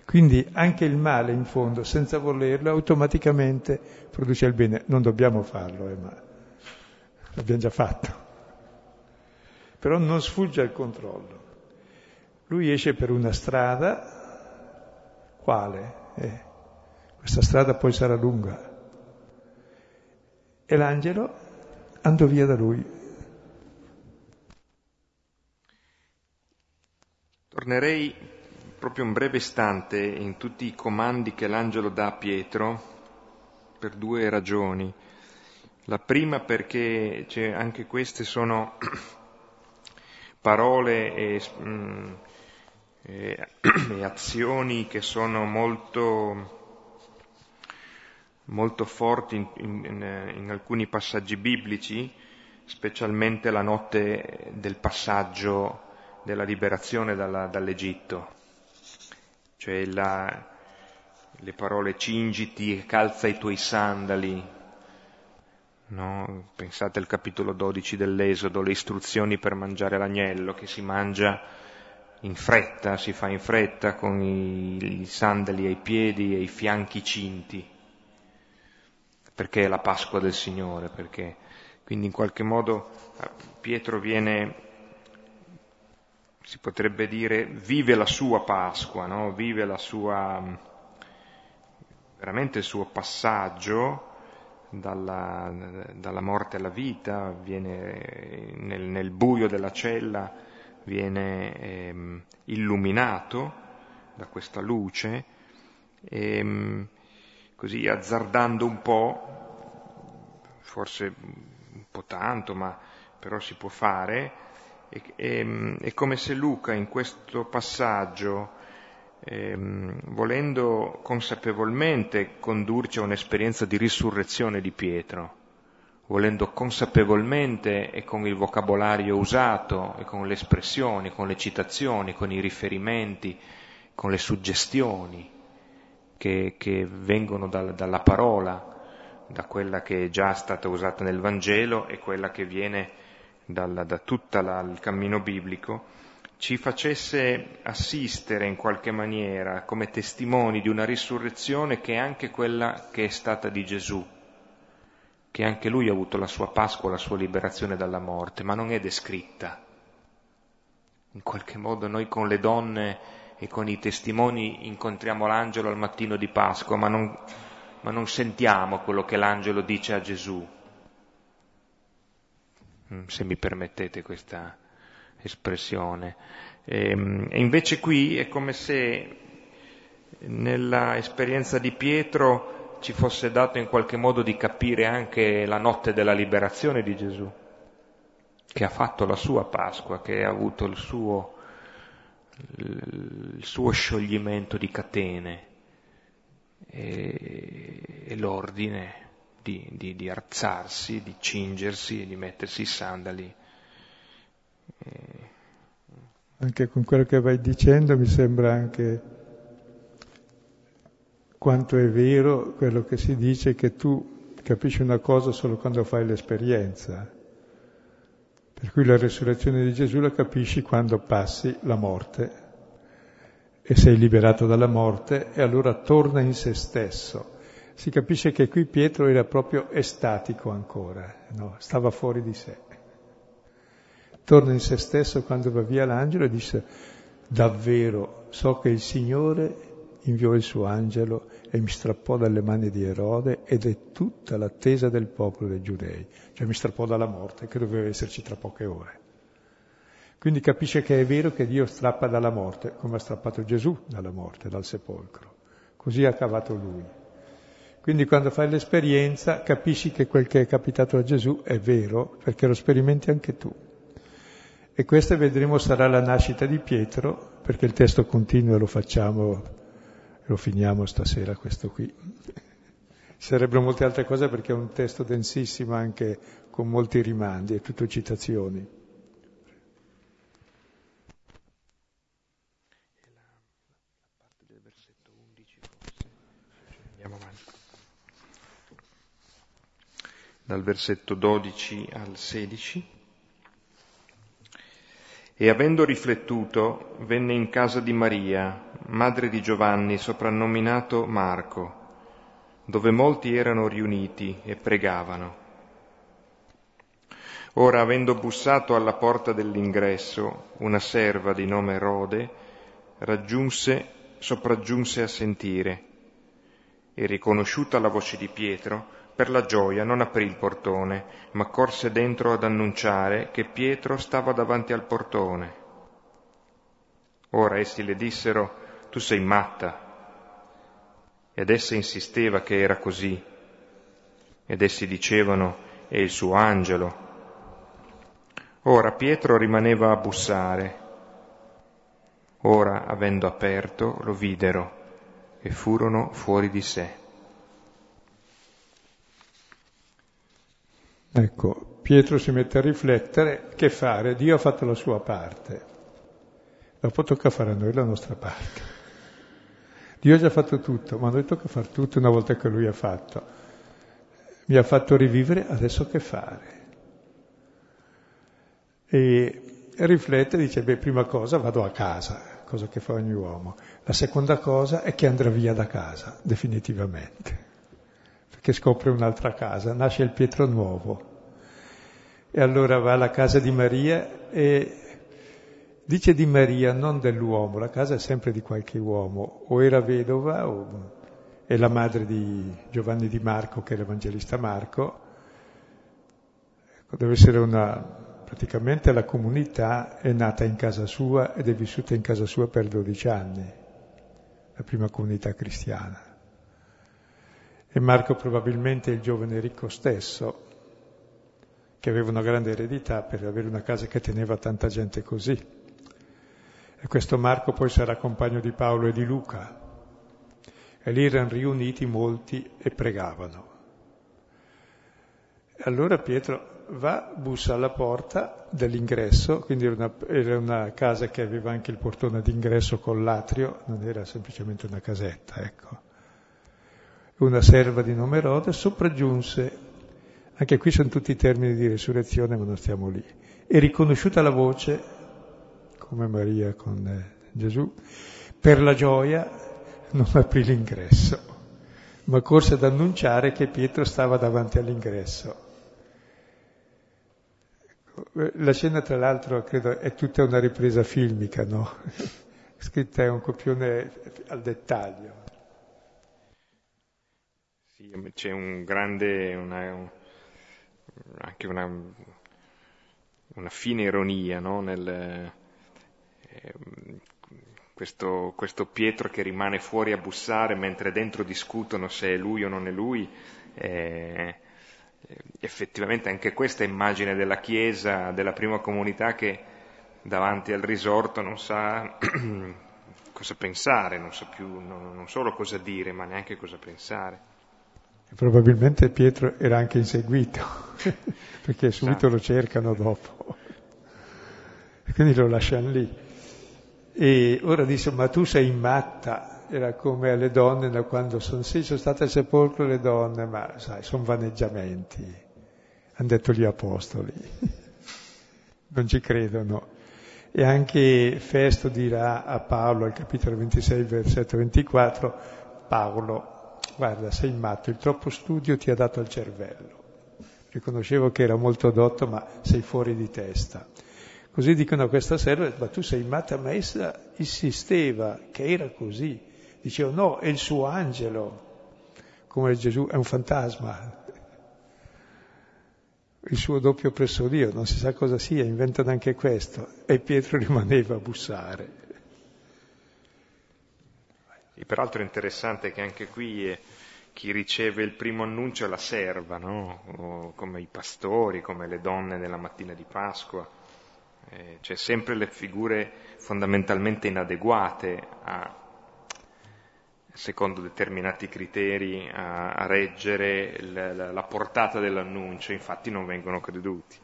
Quindi anche il male, in fondo, senza volerlo, automaticamente produce il bene. Non dobbiamo farlo, eh, ma l'abbiamo già fatto. Però non sfugge al controllo. Lui esce per una strada, quale? Eh, questa strada poi sarà lunga. E l'angelo andò via da lui. Tornerei proprio un breve istante in tutti i comandi che l'angelo dà a Pietro per due ragioni. La prima perché anche queste sono parole e, mh, mm, e, azioni che sono molto, molto forti in, in, in alcuni passaggi biblici, specialmente la notte del passaggio della liberazione dalla, dall'Egitto, cioè la, le parole cingiti e calza i tuoi sandali, No? Pensate al capitolo 12 dell'Esodo, le istruzioni per mangiare l'agnello che si mangia in fretta, si fa in fretta con i, i sandali ai piedi e i fianchi cinti, perché è la Pasqua del Signore, perché quindi in qualche modo eh, Pietro viene, si potrebbe dire, vive la sua Pasqua, no? vive la sua, veramente il suo passaggio dalla, dalla morte alla vita, viene nel, nel, buio della cella, viene ehm, illuminato da questa luce, e, ehm, così azzardando un po', forse un po' tanto, ma però si può fare, è, è, è come se Luca in questo passaggio ehm, volendo consapevolmente condurci a un'esperienza di risurrezione di Pietro, volendo consapevolmente e con il vocabolario usato e con le espressioni, con le citazioni, con i riferimenti, con le suggestioni che, che vengono dal, dalla parola, da quella che è già stata usata nel Vangelo e quella che viene dal, da tutto il cammino biblico, ci facesse assistere in qualche maniera come testimoni di una risurrezione che è anche quella che è stata di Gesù, che anche lui ha avuto la sua Pasqua, la sua liberazione dalla morte, ma non è descritta. In qualche modo noi con le donne e con i testimoni incontriamo l'angelo al mattino di Pasqua, ma non, ma non sentiamo quello che l'angelo dice a Gesù. Mm, se mi permettete questa espressione. Ehm, e invece qui è come se nella esperienza di Pietro ci fosse dato in qualche modo di capire anche la notte della liberazione di Gesù, che ha fatto la sua Pasqua, che ha avuto il suo, il suo scioglimento di catene e, e l'ordine di, di, di alzarsi, di cingersi e di mettersi i sandali. Anche con quello che vai dicendo mi sembra anche quanto è vero quello che si dice che tu capisci una cosa solo quando fai l'esperienza. Per cui la resurrezione di Gesù la capisci quando passi la morte e sei liberato dalla morte e allora torna in se stesso. Si capisce che qui Pietro era proprio estatico ancora, no? stava fuori di sé torna in se stesso quando va via l'angelo e dice davvero so che il Signore inviò il suo angelo e mi strappò dalle mani di Erode ed è tutta l'attesa del popolo dei giudei, cioè mi strappò dalla morte che doveva esserci tra poche ore. Quindi capisce che è vero che Dio strappa dalla morte, come ha strappato Gesù dalla morte, dal sepolcro. Così ha cavato lui. Quindi quando fai l'esperienza capisci che quel che è capitato a Gesù è vero, perché lo sperimenti anche tu. E questa vedremo sarà la nascita di Pietro, perché il testo continua e lo facciamo, lo finiamo stasera questo qui. Ci sarebbero molte altre cose perché è un testo densissimo anche con molti rimandi, è tutto citazioni. Dal versetto 12 al 16. E avendo riflettuto, venne in casa di Maria, madre di Giovanni, soprannominato Marco, dove molti erano riuniti e pregavano. Ora, avendo bussato alla porta dell'ingresso, una serva di nome Rode raggiunse, sopraggiunse a sentire, e riconosciuta la voce di Pietro, per la gioia non aprì il portone, ma corse dentro ad annunciare che Pietro stava davanti al portone. Ora essi le dissero, tu sei matta. Ed essa insisteva che era così. Ed essi dicevano, è il suo angelo. Ora Pietro rimaneva a bussare. Ora, avendo aperto, lo videro e furono fuori di sé. Ecco, Pietro si mette a riflettere che fare, Dio ha fatto la sua parte, dopo tocca fare a noi la nostra parte. Dio ha già fatto tutto, ma a noi tocca fare tutto una volta che Lui ha fatto. Mi ha fatto rivivere, adesso che fare? E riflette dice, beh, prima cosa vado a casa, cosa che fa ogni uomo. La seconda cosa è che andrà via da casa, definitivamente, perché scopre un'altra casa, nasce il Pietro nuovo. E allora va alla casa di Maria e dice di Maria, non dell'uomo, la casa è sempre di qualche uomo, o era vedova o è la madre di Giovanni di Marco, che è l'Evangelista Marco, ecco, deve essere una praticamente la comunità è nata in casa sua ed è vissuta in casa sua per 12 anni, la prima comunità cristiana. E Marco probabilmente il giovane ricco stesso, che aveva una grande eredità per avere una casa che teneva tanta gente così. E questo Marco poi sarà compagno di Paolo e di Luca. E lì erano riuniti molti e pregavano. E allora Pietro va, bussa alla porta dell'ingresso, quindi era una, era una, casa che aveva anche il portone d'ingresso con l'atrio, non era semplicemente una casetta, ecco. Una serva di nome Rode sopraggiunse, anche qui sono tutti termini di resurrezione, ma non stiamo lì, e riconosciuta la voce, come Maria con eh, Gesù, per la gioia non aprì l'ingresso, ma corse ad annunciare che Pietro stava davanti all'ingresso la scena, tra l'altro, credo è tutta una ripresa filmica, no? Scritta è un copione al dettaglio. Sì, c'è un grande, una, un, anche una, una, fine ironia, no? Nel, eh, questo, questo, Pietro che rimane fuori a bussare mentre dentro discutono se è lui o non è lui. Eh, effettivamente anche questa immagine della Chiesa, della prima comunità che davanti al risorto non sa cosa pensare, non sa più non, non solo cosa dire, ma neanche cosa pensare. E probabilmente Pietro era anche inseguito, perché subito lo cercano dopo. E quindi lo lasciano lì. E ora dice, ma tu sei matta, era come alle donne da quando sono, sì, sono state al sepolcro le donne, ma sai, sono vaneggiamenti, hanno detto gli apostoli, non ci credono. E anche Festo dirà a Paolo, al capitolo 26, versetto 24, Paolo, guarda, sei matto, il troppo studio ti ha dato al cervello. Riconoscevo che era molto dotto, ma sei fuori di testa. Così dicono a questa serva, ma tu sei matta, ma essa insisteva che era così. Dicevo no, è il suo angelo, come Gesù è un fantasma, il suo doppio presso Dio, non si sa cosa sia, inventano anche questo. E Pietro rimaneva a bussare. E peraltro è interessante che anche qui eh, chi riceve il primo annuncio è la serva, no? come i pastori, come le donne nella mattina di Pasqua. Eh, c'è sempre le figure fondamentalmente inadeguate a, secondo determinati criteri a, a reggere la, la portata dell'annuncio, infatti non vengono creduti.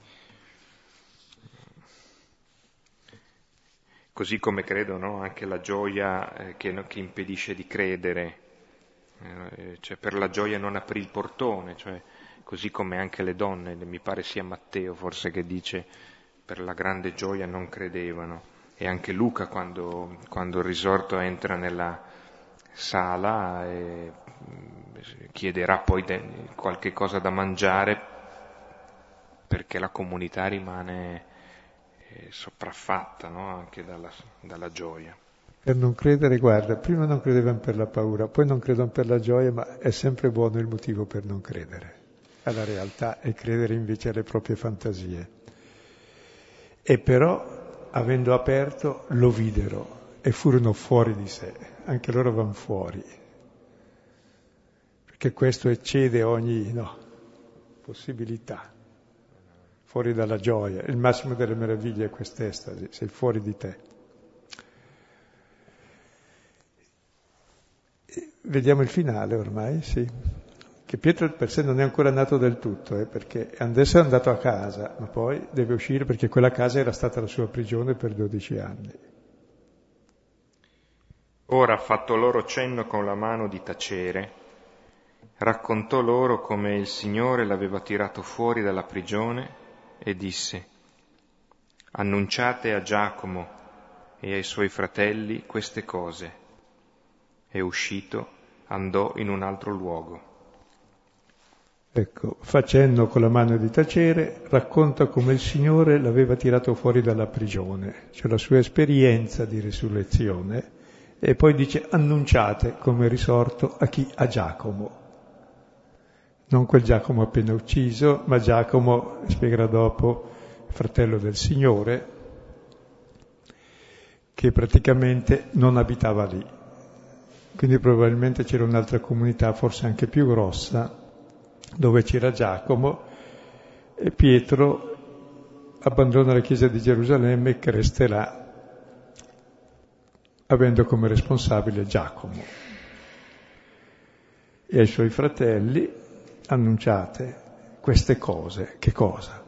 Così come credo no? anche la gioia eh, che, no, che, impedisce di credere, eh, cioè per la gioia non aprì il portone, cioè, così come anche le donne, mi pare sia Matteo forse che dice per la grande gioia non credevano, e anche Luca quando, quando il risorto entra nella, sala e mm, chiederà poi de- qualche cosa da mangiare perché la comunità rimane eh, sopraffatta no? anche dalla, dalla, gioia. Per non credere, guarda, prima non credevano per la paura, poi non credono per la gioia, ma è sempre buono il motivo per non credere alla realtà e credere invece alle proprie fantasie. E però, avendo aperto, lo videro e furono fuori di sé, anche loro vanno fuori, perché questo eccede ogni no, possibilità, fuori dalla gioia. Il massimo delle meraviglie è quest'estasi, sei fuori di te. Vediamo il finale ormai, sì. Che Pietro per sé non è ancora nato del tutto, eh, perché adesso è andato a casa, ma poi deve uscire perché quella casa era stata la sua prigione per 12 anni. Ora ha fatto loro cenno con la mano di tacere raccontò loro come il Signore l'aveva tirato fuori dalla prigione e disse, annunciate a Giacomo e ai suoi fratelli queste cose. E uscito andò in un altro luogo. Ecco, facendo con la mano di tacere, racconta come il Signore l'aveva tirato fuori dalla prigione, cioè la sua esperienza di risurrezione, e poi dice annunciate come risorto a chi? A Giacomo. Non quel Giacomo appena ucciso, ma Giacomo, spiegherà dopo, fratello del Signore, che praticamente non abitava lì. Quindi probabilmente c'era un'altra comunità, forse anche più grossa, dove c'era Giacomo e Pietro abbandona la chiesa di Gerusalemme che resterà avendo come responsabile Giacomo. E ai suoi fratelli annunciate queste cose. Che cosa?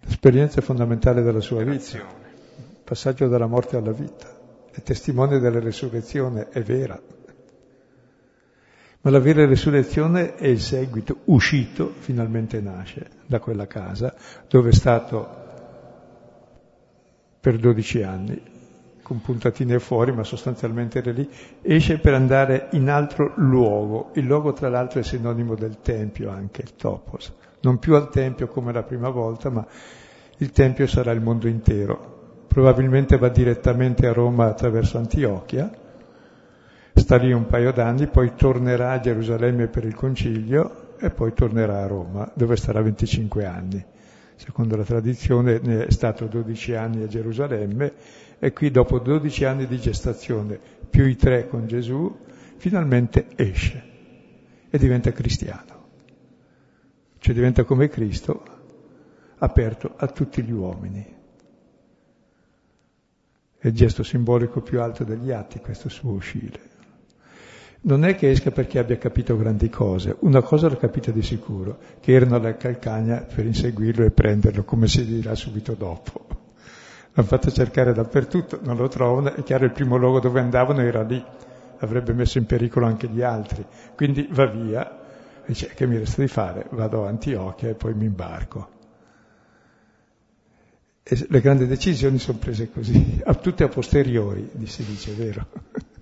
L'esperienza fondamentale della sua vita, il passaggio dalla morte alla vita, è testimone della resurrezione, è vera. Ma la vera resurrezione è il seguito, uscito, finalmente nasce da quella casa dove è stato per 12 anni, con puntatine fuori, ma sostanzialmente era lì, esce per andare in altro luogo. Il luogo, tra l'altro, è sinonimo del Tempio anche, il topos. Non più al Tempio come la prima volta, ma il Tempio sarà il mondo intero. Probabilmente va direttamente a Roma attraverso Antiochia, sta lì un paio d'anni, poi tornerà a Gerusalemme per il concilio e poi tornerà a Roma, dove starà 25 anni. Secondo la tradizione ne è stato 12 anni a Gerusalemme e qui dopo 12 anni di gestazione, più i tre con Gesù, finalmente esce e diventa cristiano. Cioè diventa come Cristo, aperto a tutti gli uomini. È il gesto simbolico più alto degli atti questo suo uscire. Non è che esca perché abbia capito grandi cose, una cosa l'ha capita di sicuro, che erano alla calcagna per inseguirlo e prenderlo, come si dirà subito dopo. L'hanno fatto cercare dappertutto, non lo trovano, è chiaro il primo luogo dove andavano era lì, avrebbe messo in pericolo anche gli altri, quindi va via, dice che mi resta di fare? Vado a Antiochia e poi mi imbarco. E le grandi decisioni sono prese così, tutte a posteriori, si dice, vero?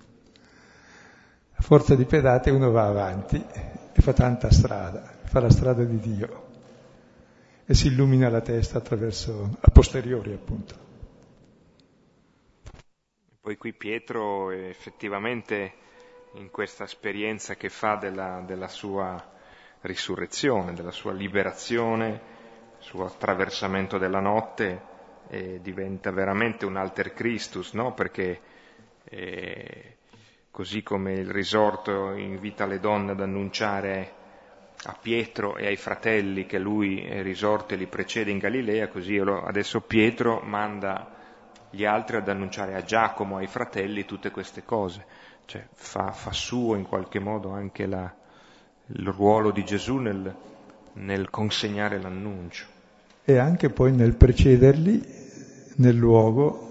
A forza di pedate uno va avanti e fa tanta strada, fa la strada di Dio e si illumina la testa attraverso, a posteriori appunto. Poi qui Pietro effettivamente in questa esperienza che fa della, della sua risurrezione, della sua liberazione, suo attraversamento della notte, eh, diventa veramente un alter Christus, no? Perché eh, così come il risorto invita le donne ad annunciare a Pietro e ai fratelli che lui è risorto e li precede in Galilea, così adesso Pietro manda gli altri ad annunciare a Giacomo, ai fratelli, tutte queste cose, cioè fa, fa suo in qualche modo anche la, il ruolo di Gesù nel, nel consegnare l'annuncio. E anche poi nel precederli nel luogo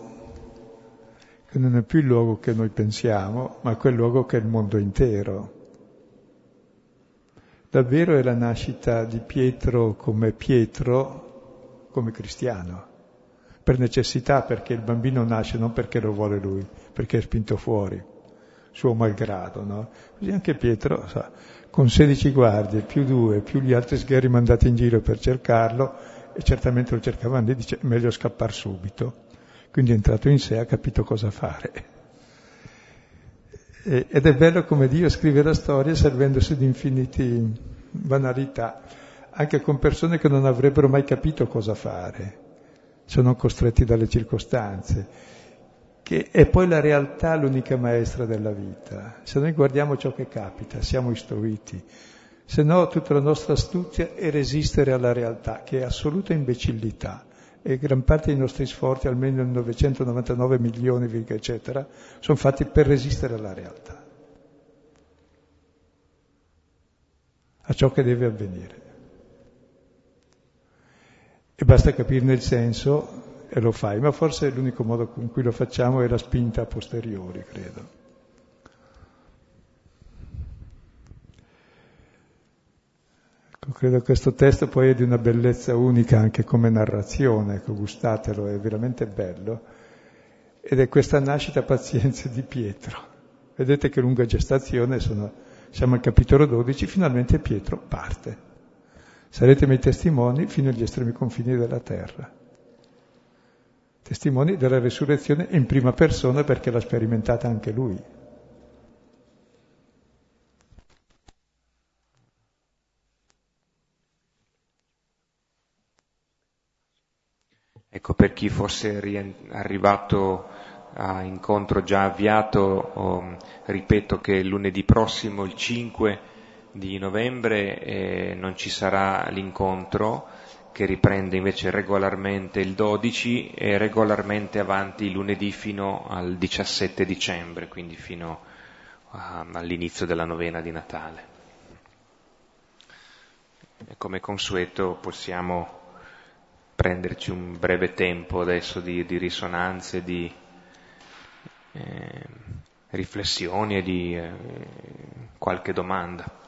che non è più il luogo che noi pensiamo, ma quel luogo che è il mondo intero. Davvero è la nascita di Pietro come Pietro, come cristiano, per necessità, perché il bambino nasce non perché lo vuole lui, perché è spinto fuori, suo malgrado, no? Così anche Pietro, sa, con 16 guardie, più due, più gli altri sgherri mandati in giro per cercarlo, e certamente lo cercavano, e dice meglio scappare subito quindi è entrato in sé, ha capito cosa fare. Ed è bello come Dio scrive la storia servendosi di infiniti banalità, anche con persone che non avrebbero mai capito cosa fare, sono costretti dalle circostanze, che è poi la realtà l'unica maestra della vita. Se noi guardiamo ciò che capita, siamo istruiti, se no tutta la nostra astuzia è resistere alla realtà, che è assoluta imbecillità e gran parte dei nostri sforzi, almeno 999 milioni, eccetera, sono fatti per resistere alla realtà, a ciò che deve avvenire. E basta capirne il senso e lo fai, ma forse l'unico modo con cui lo facciamo è la spinta a posteriori, credo. Credo che questo testo poi è di una bellezza unica anche come narrazione, ecco, gustatelo, è veramente bello. Ed è questa nascita pazienza di Pietro. Vedete che lunga gestazione, sono, siamo al capitolo 12, finalmente Pietro parte. Sarete miei testimoni fino agli estremi confini della terra. Testimoni della resurrezione in prima persona perché l'ha sperimentata anche lui. Ecco, per chi fosse arrivato a incontro già avviato, oh, ripeto che lunedì prossimo, il 5 di novembre, eh, non ci sarà l'incontro, che riprende invece regolarmente il 12 e regolarmente avanti lunedì fino al 17 dicembre, quindi fino a, all'inizio della novena di Natale. E come consueto possiamo prenderci un breve tempo adesso di, di risonanze, di eh, riflessioni e di eh, qualche domanda.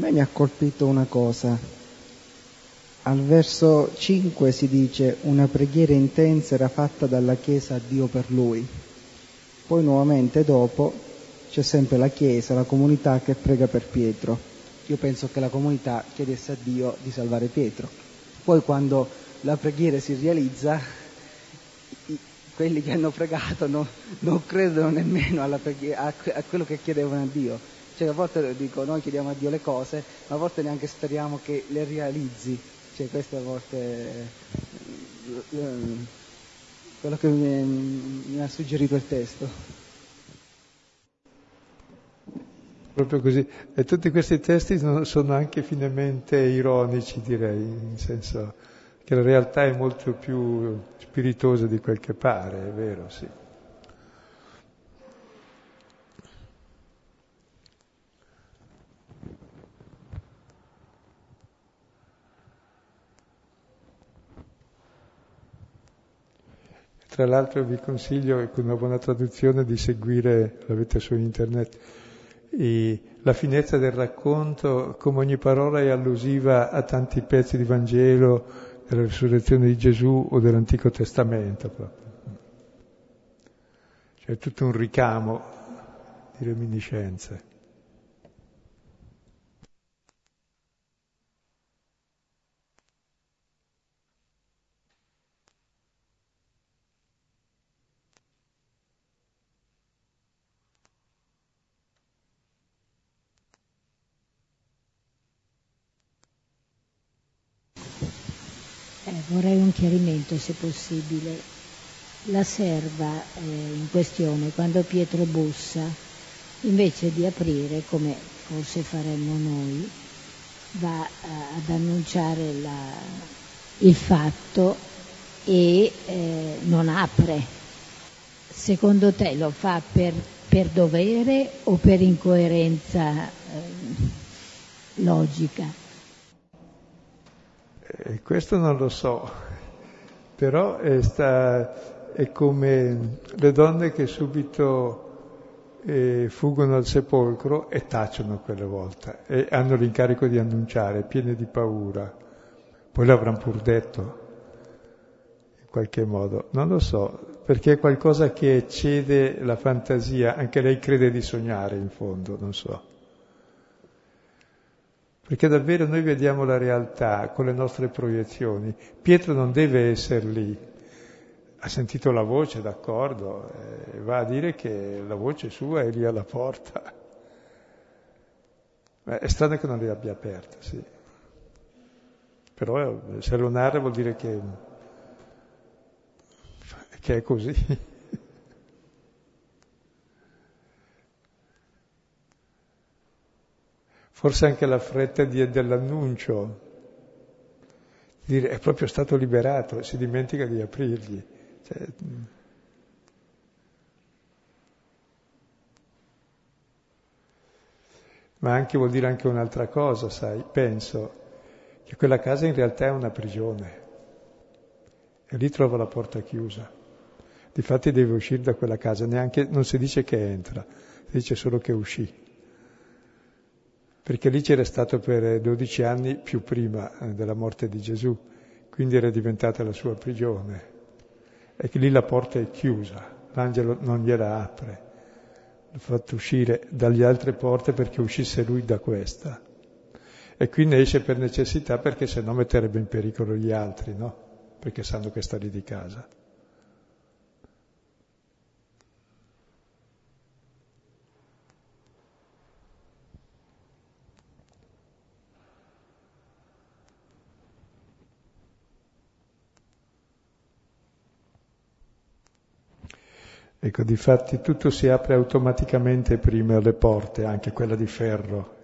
Me mi ha colpito una cosa. Al verso 5 si dice una preghiera intensa era fatta dalla Chiesa a Dio per lui. Poi nuovamente dopo c'è sempre la Chiesa, la comunità che prega per Pietro. Io penso che la comunità chiedesse a Dio di salvare Pietro. Poi quando la preghiera si realizza, quelli che hanno pregato no, non credono nemmeno preghiera, a, a quello che chiedevano a Dio cioè a volte dico noi chiediamo a Dio le cose, ma a volte neanche speriamo che le realizzi. Cioè questo a volte è quello che mi, mi ha suggerito il testo. Proprio così. E tutti questi testi sono anche finemente ironici, direi, in senso che la realtà è molto più spiritosa di quel che pare, è vero, sì. Tra l'altro vi consiglio, con una buona traduzione, di seguire, l'avete su internet, la finezza del racconto, come ogni parola è allusiva a tanti pezzi di Vangelo, della risurrezione di Gesù o dell'Antico Testamento proprio. C'è tutto un ricamo di reminiscenze. Vorrei un chiarimento se possibile. La serva eh, in questione, quando Pietro bussa, invece di aprire, come forse faremmo noi, va eh, ad annunciare la, il fatto e eh, non apre. Secondo te lo fa per, per dovere o per incoerenza eh, logica? Eh, questo non lo so, però è, sta, è come le donne che subito eh, fuggono al sepolcro e tacciono quella volta e hanno l'incarico di annunciare, piene di paura. Poi l'avranno pur detto, in qualche modo. Non lo so, perché è qualcosa che eccede la fantasia, anche lei crede di sognare in fondo, non so. Perché davvero noi vediamo la realtà con le nostre proiezioni. Pietro non deve essere lì, ha sentito la voce, d'accordo, eh, va a dire che la voce sua è lì alla porta. Beh, è strano che non li abbia aperta, sì. Però eh, se lo narra vuol dire che, che è così. Forse anche la fretta di, dell'annuncio, dire è proprio stato liberato si dimentica di aprirgli. Cioè, mm. ma anche vuol dire anche un'altra cosa, sai, penso che quella casa in realtà è una prigione e lì trova la porta chiusa. Difatti deve uscire da quella casa, neanche, non si dice che entra, si dice solo che uscì perché lì c'era stato per 12 anni più prima eh, della morte di Gesù, quindi era diventata la sua prigione. E che lì la porta è chiusa, l'angelo non gliela apre, l'ha fatto uscire dalle altre porte perché uscisse lui da questa. E qui ne esce per necessità perché se no metterebbe in pericolo gli altri, no? Perché sanno che sta lì di casa. Ecco, difatti tutto si apre automaticamente prima alle porte, anche quella di ferro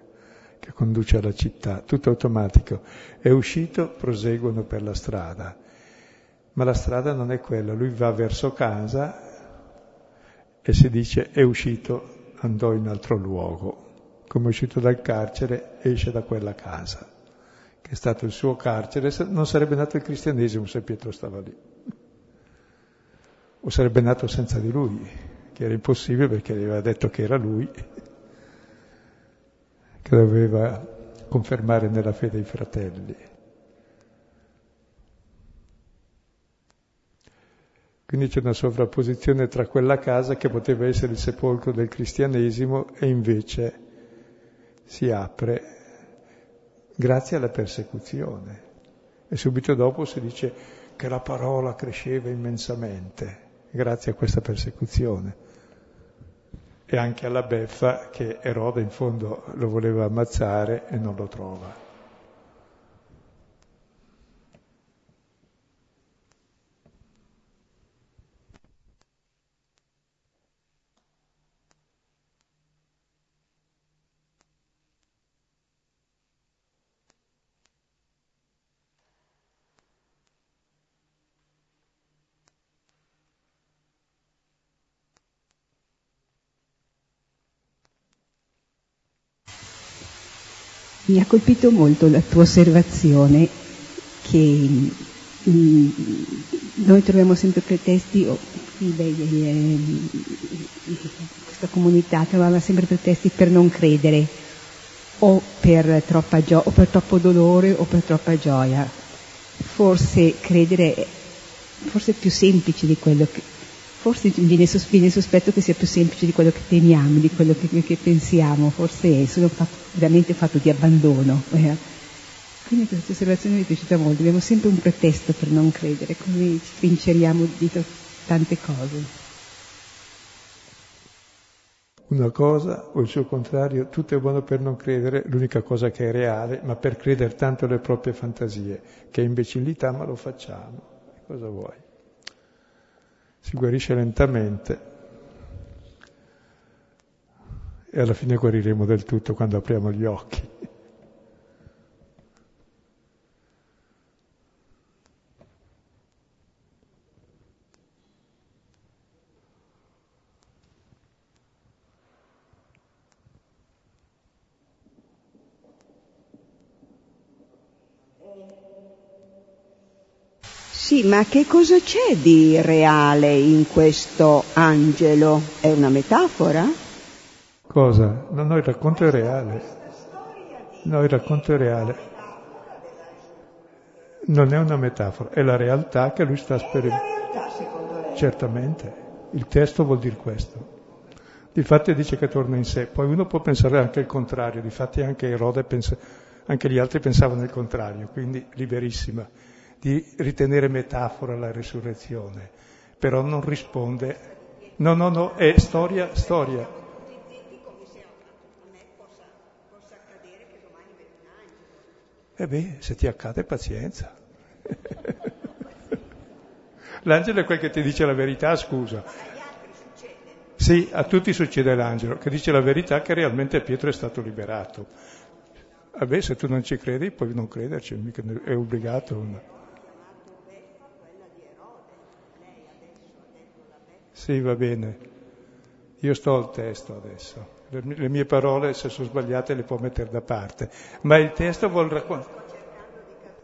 che conduce alla città, tutto automatico. È uscito, proseguono per la strada. Ma la strada non è quella, lui va verso casa e si dice è uscito, andò in altro luogo. Come è uscito dal carcere, esce da quella casa, che è stato il suo carcere. Non sarebbe nato il cristianesimo se Pietro stava lì o sarebbe nato senza di lui, che era impossibile perché aveva detto che era lui, che doveva confermare nella fede i fratelli. Quindi c'è una sovrapposizione tra quella casa che poteva essere il sepolcro del cristianesimo e invece si apre grazie alla persecuzione. E subito dopo si dice che la parola cresceva immensamente grazie a questa persecuzione. E anche alla beffa che Erode in fondo lo voleva ammazzare e non lo trova. Mi ha colpito molto la tua osservazione che mm, noi troviamo sempre pretesti, oh, beh, eh, questa comunità trovava sempre pretesti per non credere, o per, gio- o per troppo dolore o per troppa gioia. Forse credere forse è più semplice di quello che, forse viene, viene, sospetto che sia più semplice di quello che temiamo, di quello che, che pensiamo, forse è solo fatto, veramente fatto di abbandono. Eh. Quindi questa osservazione mi è piaciuta molto, abbiamo sempre un pretesto per non credere, come ci trinceriamo dietro tante cose. Una cosa o il suo contrario, tutto è buono per non credere, l'unica cosa che è reale, ma per credere tanto le proprie fantasie, che è imbecillità, ma lo facciamo. Cosa vuoi? Si guarisce lentamente e alla fine guariremo del tutto quando apriamo gli occhi. Sì, ma che cosa c'è di reale in questo angelo? È una metafora? Cosa? No, no, il racconto è reale. No, il racconto è reale. Non è una metafora, è la realtà che lui sta sperimentando. Certamente, il testo vuol dire questo. Difatti dice che torna in sé, poi uno può pensare anche il contrario, difatti anche Erode pensa, Anche gli altri pensavano il contrario, quindi liberissima di ritenere metafora la risurrezione, però non risponde. No, no, no, è storia, storia. E eh beh, se ti accade pazienza. L'angelo è quel che ti dice la verità, scusa. Sì, a tutti succede l'angelo, che dice la verità che realmente Pietro è stato liberato. Vabbè, se tu non ci credi, puoi non crederci, è obbligato. Sì, va bene. Io sto al testo adesso. Le mie parole, se sono sbagliate, le può mettere da parte. Ma il testo vuol raccontare.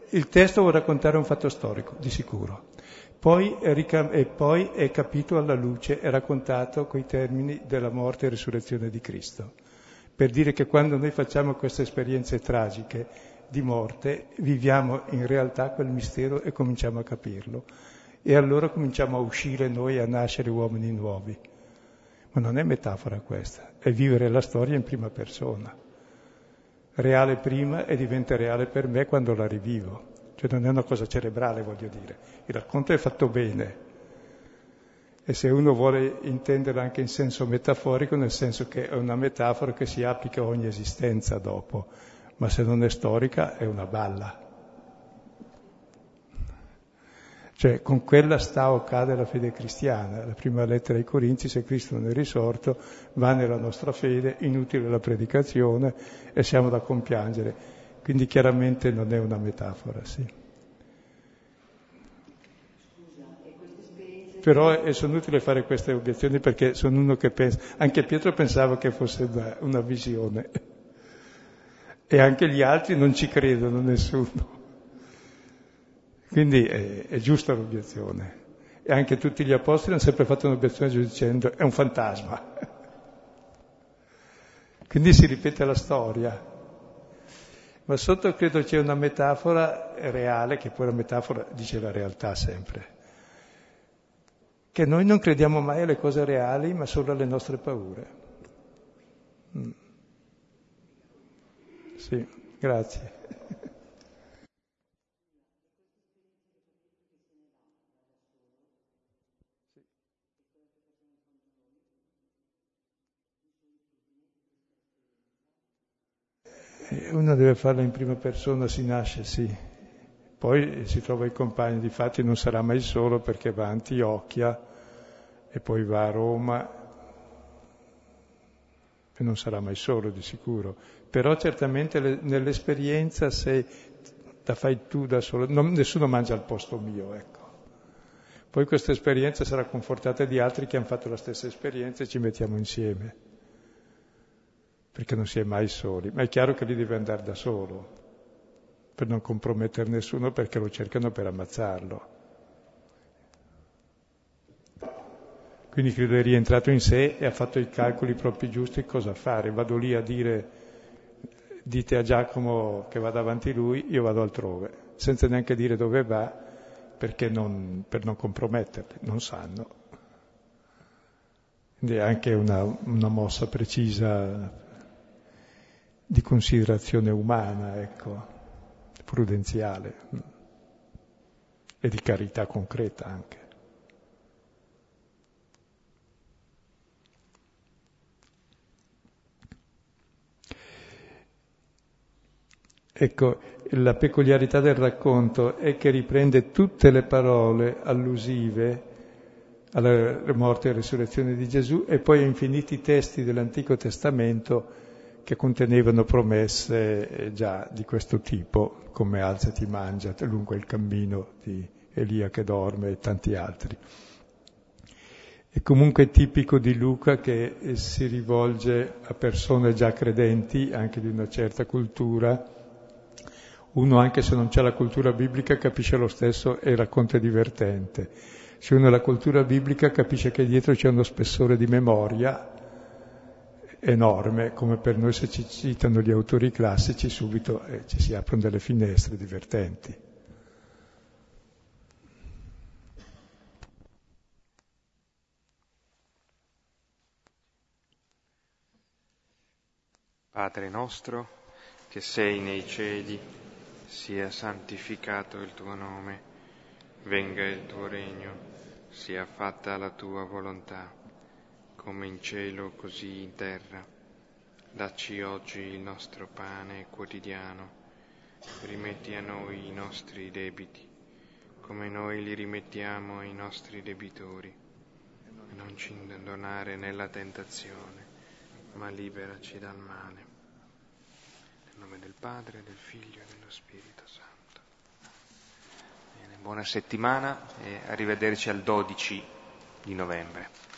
Il testo vuol raccontare un fatto storico, di sicuro. Poi è, ricam- e poi è capito alla luce e raccontato coi termini della morte e risurrezione di Cristo. Per dire che quando noi facciamo queste esperienze tragiche di morte, viviamo in realtà quel mistero e cominciamo a capirlo. E allora cominciamo a uscire noi, a nascere uomini nuovi. Ma non è metafora questa, è vivere la storia in prima persona. Reale prima e diventa reale per me quando la rivivo. Cioè non è una cosa cerebrale, voglio dire. Il racconto è fatto bene. E se uno vuole intenderla anche in senso metaforico, nel senso che è una metafora che si applica a ogni esistenza dopo, ma se non è storica è una balla. Cioè con quella sta o cade la fede cristiana. La prima lettera ai Corinzi, se Cristo non è risorto, va nella nostra fede, inutile la predicazione e siamo da compiangere. Quindi chiaramente non è una metafora, sì. Però sono utile fare queste obiezioni perché sono uno che pensa, anche Pietro pensava che fosse una, una visione e anche gli altri non ci credono, nessuno. Quindi è, è giusta l'obiezione. E anche tutti gli apostoli hanno sempre fatto un'obiezione dicendo è un fantasma. Quindi si ripete la storia ma sotto credo c'è una metafora reale, che poi la metafora dice la realtà sempre, che noi non crediamo mai alle cose reali, ma solo alle nostre paure. Mm. Sì, grazie. Uno deve farla in prima persona, si nasce, sì. Poi si trova i compagni, difatti non sarà mai solo perché va a Antiochia e poi va a Roma e non sarà mai solo di sicuro. Però certamente le, nell'esperienza se la fai tu da solo, non, nessuno mangia al posto mio, ecco. Poi questa esperienza sarà confortata di altri che hanno fatto la stessa esperienza e ci mettiamo insieme perché non si è mai soli, ma è chiaro che lì deve andare da solo, per non compromettere nessuno perché lo cercano per ammazzarlo. Quindi credo è rientrato in sé e ha fatto i calcoli proprio giusti cosa fare. Vado lì a dire, dite a Giacomo che vada avanti lui, io vado altrove, senza neanche dire dove va, perché non, per non comprometterli, non sanno. Quindi è anche una, una mossa precisa di considerazione umana, ecco, prudenziale e di carità concreta anche. Ecco, la peculiarità del racconto è che riprende tutte le parole allusive alla morte e risurrezione di Gesù e poi infiniti testi dell'Antico Testamento che contenevano promesse eh, già di questo tipo, come alzati, mangia, lungo il cammino di Elia che dorme e tanti altri. È comunque tipico di Luca che eh, si rivolge a persone già credenti, anche di una certa cultura. Uno, anche se non c'è la cultura biblica, capisce lo stesso e è divertente. Se uno ha la cultura biblica capisce che dietro c'è uno spessore di memoria enorme, come per noi se ci citano gli autori classici subito eh, ci si aprono delle finestre divertenti. Padre nostro, che sei nei cieli, sia santificato il tuo nome, venga il tuo regno, sia fatta la tua volontà, come in cielo così in terra. Dacci oggi il nostro pane quotidiano, rimetti a noi i nostri debiti, come noi li rimettiamo ai nostri debitori. Non ci indonare nella tentazione, ma liberaci dal male. Nel nome del Padre, del Figlio e dello Spirito Santo. Bene, buona settimana e arrivederci al 12 di novembre.